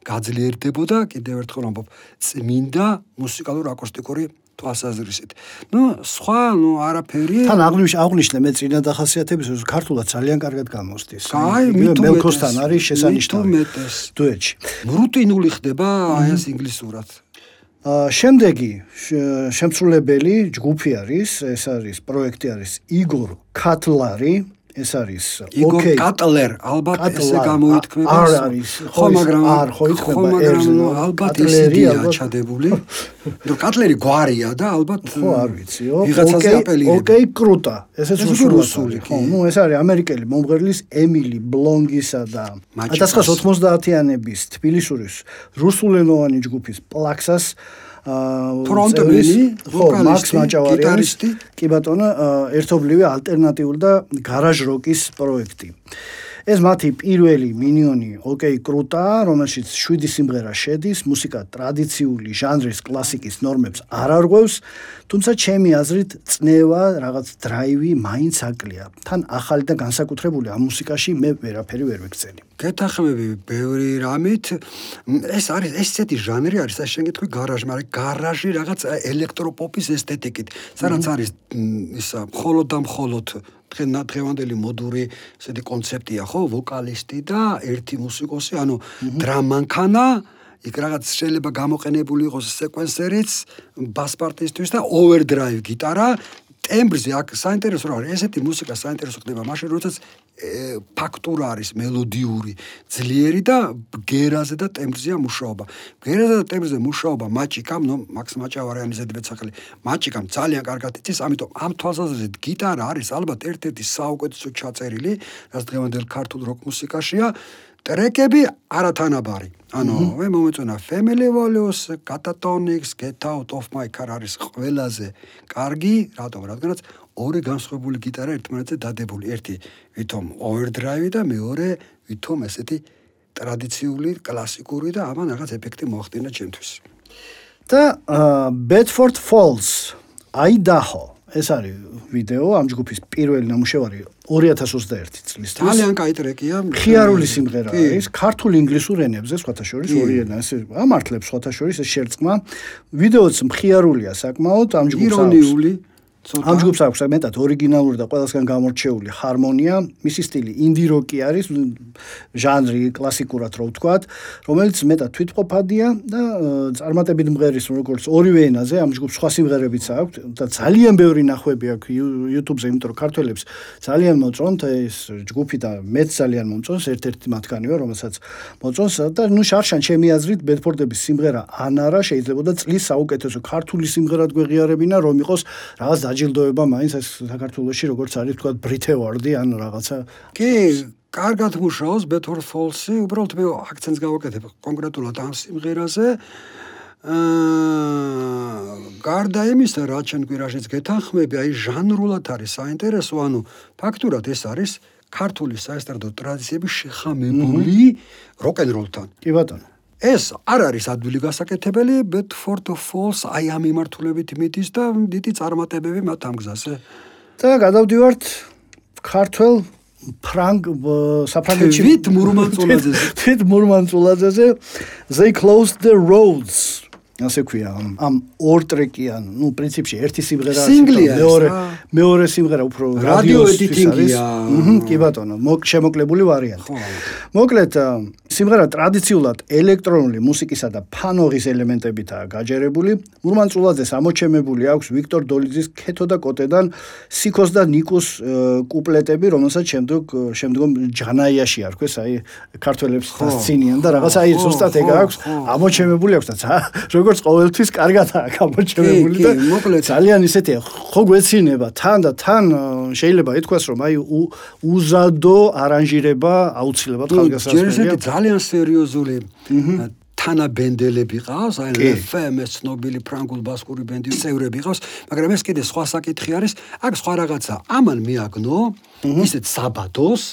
გაძლიერდებოდა, კიდევ ერთხელ ამბობ, წმინდა მუსიკალურ აკუსტიკური თვალსაზრისით. ნუ სხვა, ნუ არაფერი. თან აღნიშნე აღნიშნე მე წინა დახასიათების რომ ქართულად ძალიან კარგად გამოსდის. აი, მელქოსთან არის შესანიშნავი. დუეტში. რუტინული ხდება აი ეს ინგლისურად. აა შემდეგი შემსრულებელი ჯგუფი არის, ეს არის პროექტი არის იგორ კატლარი. ეს არის ოკეი. კატლერ ალბათ ესე გამოითქმება არ არის ხო მაგრამ არ ხო ითქება ერზე ალბათ ისედია ჩადებული. ნუ კატლერი გვარია და ალბათ ხო არ ვიციო ოკეი ოკეი კრუტა ესეც რუსული ხო ნუ ეს არის ამერიკელი მომღერლის ემილი ბლონგისა და 1990-იანების თბილისურის რუსულენოვანი ჯგუფის პლაქსას ფრონტმენი, ვოკალისტი, გიტარისტი, კი ბატონო, ერთობლივი ალტერნატიული და გარაჟ როკის პროექტი. ეს მათი პირველი მინიონი ოკეი კრუტა, რომელშიც 7 სიმღერა შედის, მუსიკა ტრადიციული ჟანრის კლასიკის ნორმებს არ არღვევს, თუმცა ჩემი აზრით წნევა, რაღაც დრაივი მაინც აკლია. თან ახალი და განსაკუთრებული ამ მუსიკაში მე ვერაფერი ვერ ვეკცენი. გეთახმები ბევრი რამით. ეს არის ესეთი ჟანრი არის, ასე შენ გეტყვი გარაჟი, მაგრამ გარაჟი რაღაც ელექტროპოპის ესთეტიკით. სადაც არის ისა მხოლოდ და მხოლოდ დღევანდელი მოდური ესეთი კონცეფტია ხო? ვოკალისტი და ერთი მუსიკოსი ანუ დრამანქანა იქ რაღაც შეიძლება გამოყენებული იყოს სეკვენსერიც ბას პარტისტვის და ოვერდრაივ გიტარა ტემბრზე აქ საინტერესო რა არის? ესეთი მუსიკა საინტერესო ხდება მაშინ როდესაც ფაქტურა არის მელოდიური ძლიერი და გერაზე და ტემბრზეა მუშაობა. გერაზე და ტემბრზე მუშაობა მაჭიკამ ნუ მაქს მაჭავარიანის ზედმეტ სახელი მაჭიკამ ძალიან კარგად იცის ამიტომ ამ თვალსაზრისით გიტარა არის ალბათ ერთ-ერთი საუკეთესო ჩაწერილი რაც დღევანდელ ქართულ როკ მუსიკაშია ტრეკები არათანაბარი. ანუ მე მომეწონა Family Values, Catatonics, Get Out of My Car არის ყველაზე კარგი, რატომ? რადგანაც ორი განსხვავებული გიტარა ერთმანეთზე დადებული. ერთი ვითომ overdrive და მეორე ვითომ ესეთი ტრადიციული, კლასიკური და ამან რაღაც ეფექტი მოახდინა ჩემთვის. და Bedford Falls, Idaho ეს არის ვიდეო ამ ჯგუფის პირველი ნამუშევარი 2021 წლის თვეს. ძალიან კაი ტრეკია. ხიარული სიმღერა არის, ქართულ ინგლისურ ენებზე, სხვათა შორის ორი ენა, ეს ამართლებს სხვათა შორის ეს შერწყმა. ვიდეოც მხიარულია საკმაოდ ამ ჯგუფს. ირონიული. ამ ჯგუფს აქვს მეტად ორიგინალური და ყველასგან გამორჩეული ჰარმონია. მისი სტილი ინდი როკი არის, ჟანრი კლასიკურად რო ვთქვათ, რომელიც მეტად თვითყოფადია და წარმატებით მღერის როგორც ორივე ენაზე, ამ ჯგუფს სხვა სიმღერებიც აქვს და ძალიან ბევრი ნახვები აქვს YouTube-ზე, იმიტომ რომ ქართველებს ძალიან მოწონთ ეს ჯგუფი და მეც ძალიან მომწონს, ერთ-ერთი მათგანია, რომელსაც მოწონს და ნუ შარშან ჩემი აზრით ბედფორდების სიმღერა ანარა შეიძლებოდა წლის საუკეთესო ქართული სიმღერად გვეღიარებინა, რომ იყოს რაღაც დაჯილდოება მაინც ეს საქართველოსში როგორც არის თქვა ბრითევარდი ან რაღაცა. კი კარგად მუშაობს ბეთორ ფოლსი უბრალოდ მე აქცენტს გავაკეთებ კონკრეტულად ამ სიმღერაზე. აა გარდა იმისა რა ჩვენ კვირაშიც გეთანხმები აი ჟანრულად არის საინტერესო ანუ ფაქტურად ეს არის ქართული საესტრადო ტრადიციების შეხამებული როკ-ენ-როლთან. კი ბატონო ეს არ არის ადვილი გასაკეთებელი, Bedford Falls აი ამ იმართულებით მიდის და დიდი წარმატებები მათ ამ გზაზე. და გადავდივართ ქართულ ფრანგ საფრანგეთში თვით მურმანწულაძეზე. თვით მურმანწულაძეზე They closed the roads. ასე ქვია ამ ამ ორ ტრეკიან, ну, პრინციპში ერთი სიმღერა მეორე მეორე სიმღერა უფრო რადიო ედიტინგია. კი ბატონო, შემოკლებული ვარიანტი. მოკლედ სიმღერა ტრადიციულად ელექტრონული მუსიკისა და ფანოღის ელემენტებითაა გაჯერებული. მურმანწულაძეს ამოჩემებული აქვს ვიქტორ დოლიძის ქეთო და კოტედან სიქოს და ნიკოს კუპლეტები, რომელსაც შემდგომ შემდგომ ჯანაიაში არქვეს, აი ქართველებს დასცინიან და რაღაც აი ზუსტად ეგ აქვს ამოჩემებული აქვს და როგორ როგორც ყოველთვის კარგადაა გამოჩენილი და მოკლედ. ძალიან ისეთია ხო გვეცინება თან და თან შეიძლება ითქვას რომ აი უზადო არანჟირება აუცილებლად ჯერ ესეთი ძალიან სერიოზული თანა ბენდელები ყავს, აი FM-ის ცნობილი ფრანგულ ბასკური ბენდის წევრები ყავს, მაგრამ ეს კიდე სხვა საკითხი არის, აქ სხვა რაღაცა. ამან მიაგნო ისეთ საბადოს,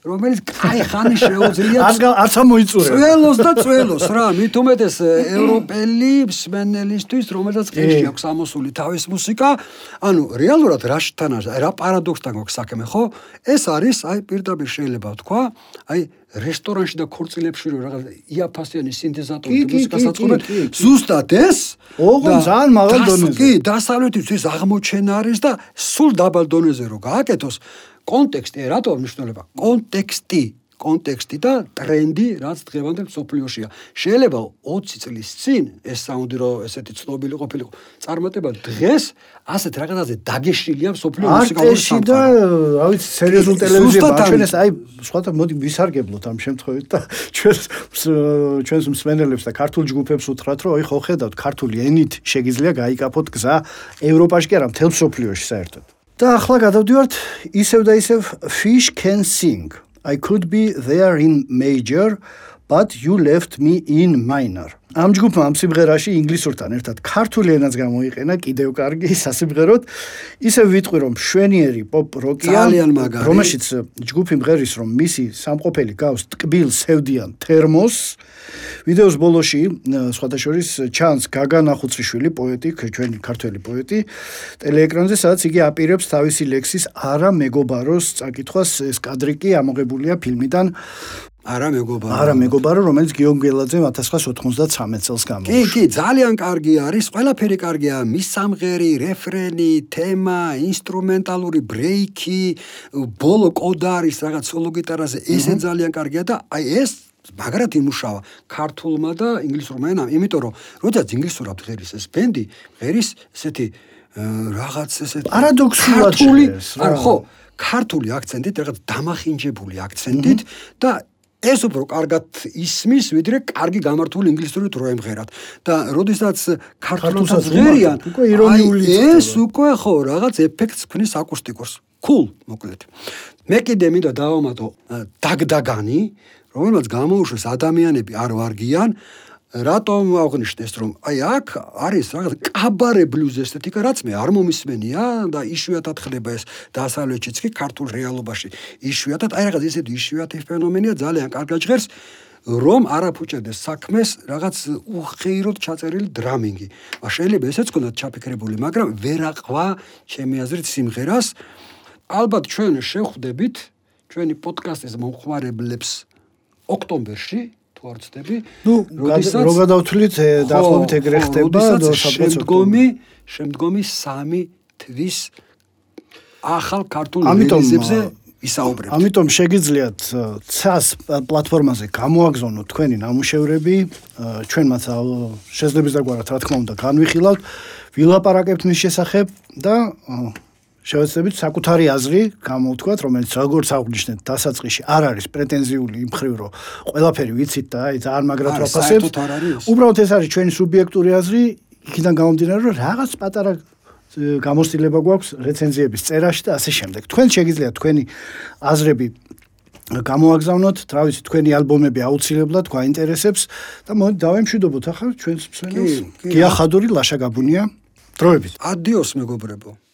რომელიც კაი ხანი შეუძლია არც ამოიწურა. წველოს და წველოს რა, მით უმეტეს ევროპელი მსმენელისთვის, რომელსაც ყეში აქვს ამოსული თავის მუსიკა, ანუ რეალურად რა შთანა, რა პარადოქსთან გვაქვს საქმე, ხო? ეს არის, აი პირდაპირ შეიძლება ვთქვა, აი რესტორანში და ქორწილებში რო რაღაც იაფასიანი სინთეზატორი მუსიკას აწყობენ, ზუსტად ეს? ოღონ ძალიან მაღალ დონეზე. კი, დასავლეთის აღმოჩენა არის და სულ დაბალ დონეზე რო გააკეთოს, კონტექსტი, რატო მნიშვნელობა? კონტექსტი, კონტექსტი და ტრენდი, რაც დღევანდელ სოფლიოშია. შეიძლება 20 წლის წინ ეს საუნდი რო ესეთი ცნობილი ყოფილიყო, წარმატება დღეს ასეთ რაღაცაზე დაგეშილია სოფლიო მუსიკალური სამყარო. და რა ვიცი, სერიოზულ ტელევიზიაზე ჩვენეს აი სხვათა მოდი ვისარგებლოთ ამ შემთხვევით და ჩვენს ჩვენს მსმენელებს და ქართულ ჯგუფებს უთხრათ, რომ აი ხო ხედავთ, ქართული ენით შეგიძლია გაიკაფოთ გზა ევროპაში კი არა, მთელ სოფლიოში საერთოდ. და ახლა გადავდივართ ისევ და ისევ fish can sing i could be there in major but you left me in minor. ამ ჯგუფმა ამ სიმღერაში ინგლისურთან ერთად ქართული ენაც გამოიყენა კიდევ კარგი სასიმღეროდ. ისე ვიტყვი რომ შვენიერი პოპ როკია ძალიან მაგარი. რომელშიც ჯგუფი მღერის რომ მისი სამყოფელი გავს ტკბილ სევდიან თერმოს. ვიდეოს ბოლოში სხვადასხვა ჩანს გაგან ახუცრიშვილი პოეტი ჩვენი ქართველი პოეტი ტელეეკრანზე სადაც იგი აპირებს თავისი ლექსის არა მეგობაროს წაკითხვას ეს კადრი კი ამოღებულია ფილმიდან არა მეგობარო. არა მეგობარო, რომელიც გიონ გელაძე 1993 წელს გამოუშვა. კი, კი, ძალიან კარგი არის, ყველაფერი კარგია, მის სამღერი, რეფრენი, თემა, ინსტრუმენტალური ბრეიკი, ბოლო კოდარის რაღაც სოლო გიტარაზე, ესე ძალიან კარგია და აი ეს მაგრად იმუშავა ქართულმა და ინგლისურმა ენამ, იმიტომ რომ როდესაც ინგლისურად ღერის ეს ბენდი, ღერის ესეთი რაღაც ესეთი პარადოქსულად არის, ხო, ქართული აქცენტით, რაღაც დამახინჯებული აქცენტით და ეს უფრო კარგად ისმის, ვიდრე კარგი გამართული ინგლისურით რო ემღერათ. და როდესაც ქართულსაც ღერიან, უკვე ირონიული ეს უკვე ხო რაღაც ეფექტს ქმნის აკუსტიკურს. cool, მოკლედ. მე კიდე მინდა დავამატო დაგდაგანი, რომელსაც გამოუშვეს ადამიანები არ ვარგიან, რატომ აღნიშნეს რომ აი აქ არის რაღაც კაბარე ბლუზ ესთეტიკა რაც მე არ მომისმენია და იშვიათად ხდება ეს დასავლეთშიც კი ქართულ რეალობაში იშვიათად აი რაღაც ესეთი იშვიათი ფენომენია ძალიან კარგად ჟღერს რომ არაფუჭერდეს საქმეს რაღაც უხეიროდ ჩაწერილი დრამინგი. ა შეიძლება ესეც კონდათ ჩაფიქრებული, მაგრამ ვერაყვა ჩემი აზრით სიმღერას. ალბათ ჩვენ შევხვდებით ჩვენი პოდკასტის მომხმარებლებს ოქტომბერში თუ არ ვცდები. ნუ როდესაც რო გადავთვლით დაახლოებით ეგრე ხდება და შემდგომი შემდგომი 3 თვის ახალ ქართულ რელიზებზე ისაუბრებთ. ამიტომ შეგიძლიათ ცას პლატფორმაზე გამოაგზავნოთ თქვენი ნამუშევრები, ჩვენ მათ შეძლებს დაგვარათ რა თქმა უნდა განვიხილავთ, ვილაპარაკებთ მის შესახებ და შევეცდებით საკუთარი აზრი გამოვთქვათ, რომელიც როგორც აღნიშნეთ, დასაწყისში არ არის პრეტენზიული იმ ხრივ, რომ ყველაფერი ვიცით და აი ძალიან მაგრად ვაფასებთ. უბრალოდ ეს არის ჩვენი სუბიექტური აზრი, იქიდან გამომდინარე, რომ რაღაც პატარა გამოსtildeება გვაქვს რეცენზიების წერაში და ასე შემდეგ. თქვენ შეგიძლიათ თქვენი აზრები გამოაგზავნოთ, რა ვიცი, თქვენი ალბომები აუცილებლად გვაინტერესებს და მოდი დავემშვიდობოთ ახლა ჩვენს მსმენელს. გია ხადური, ლაშა გაბუნია. დროებით. ადიოს მეგობრებო.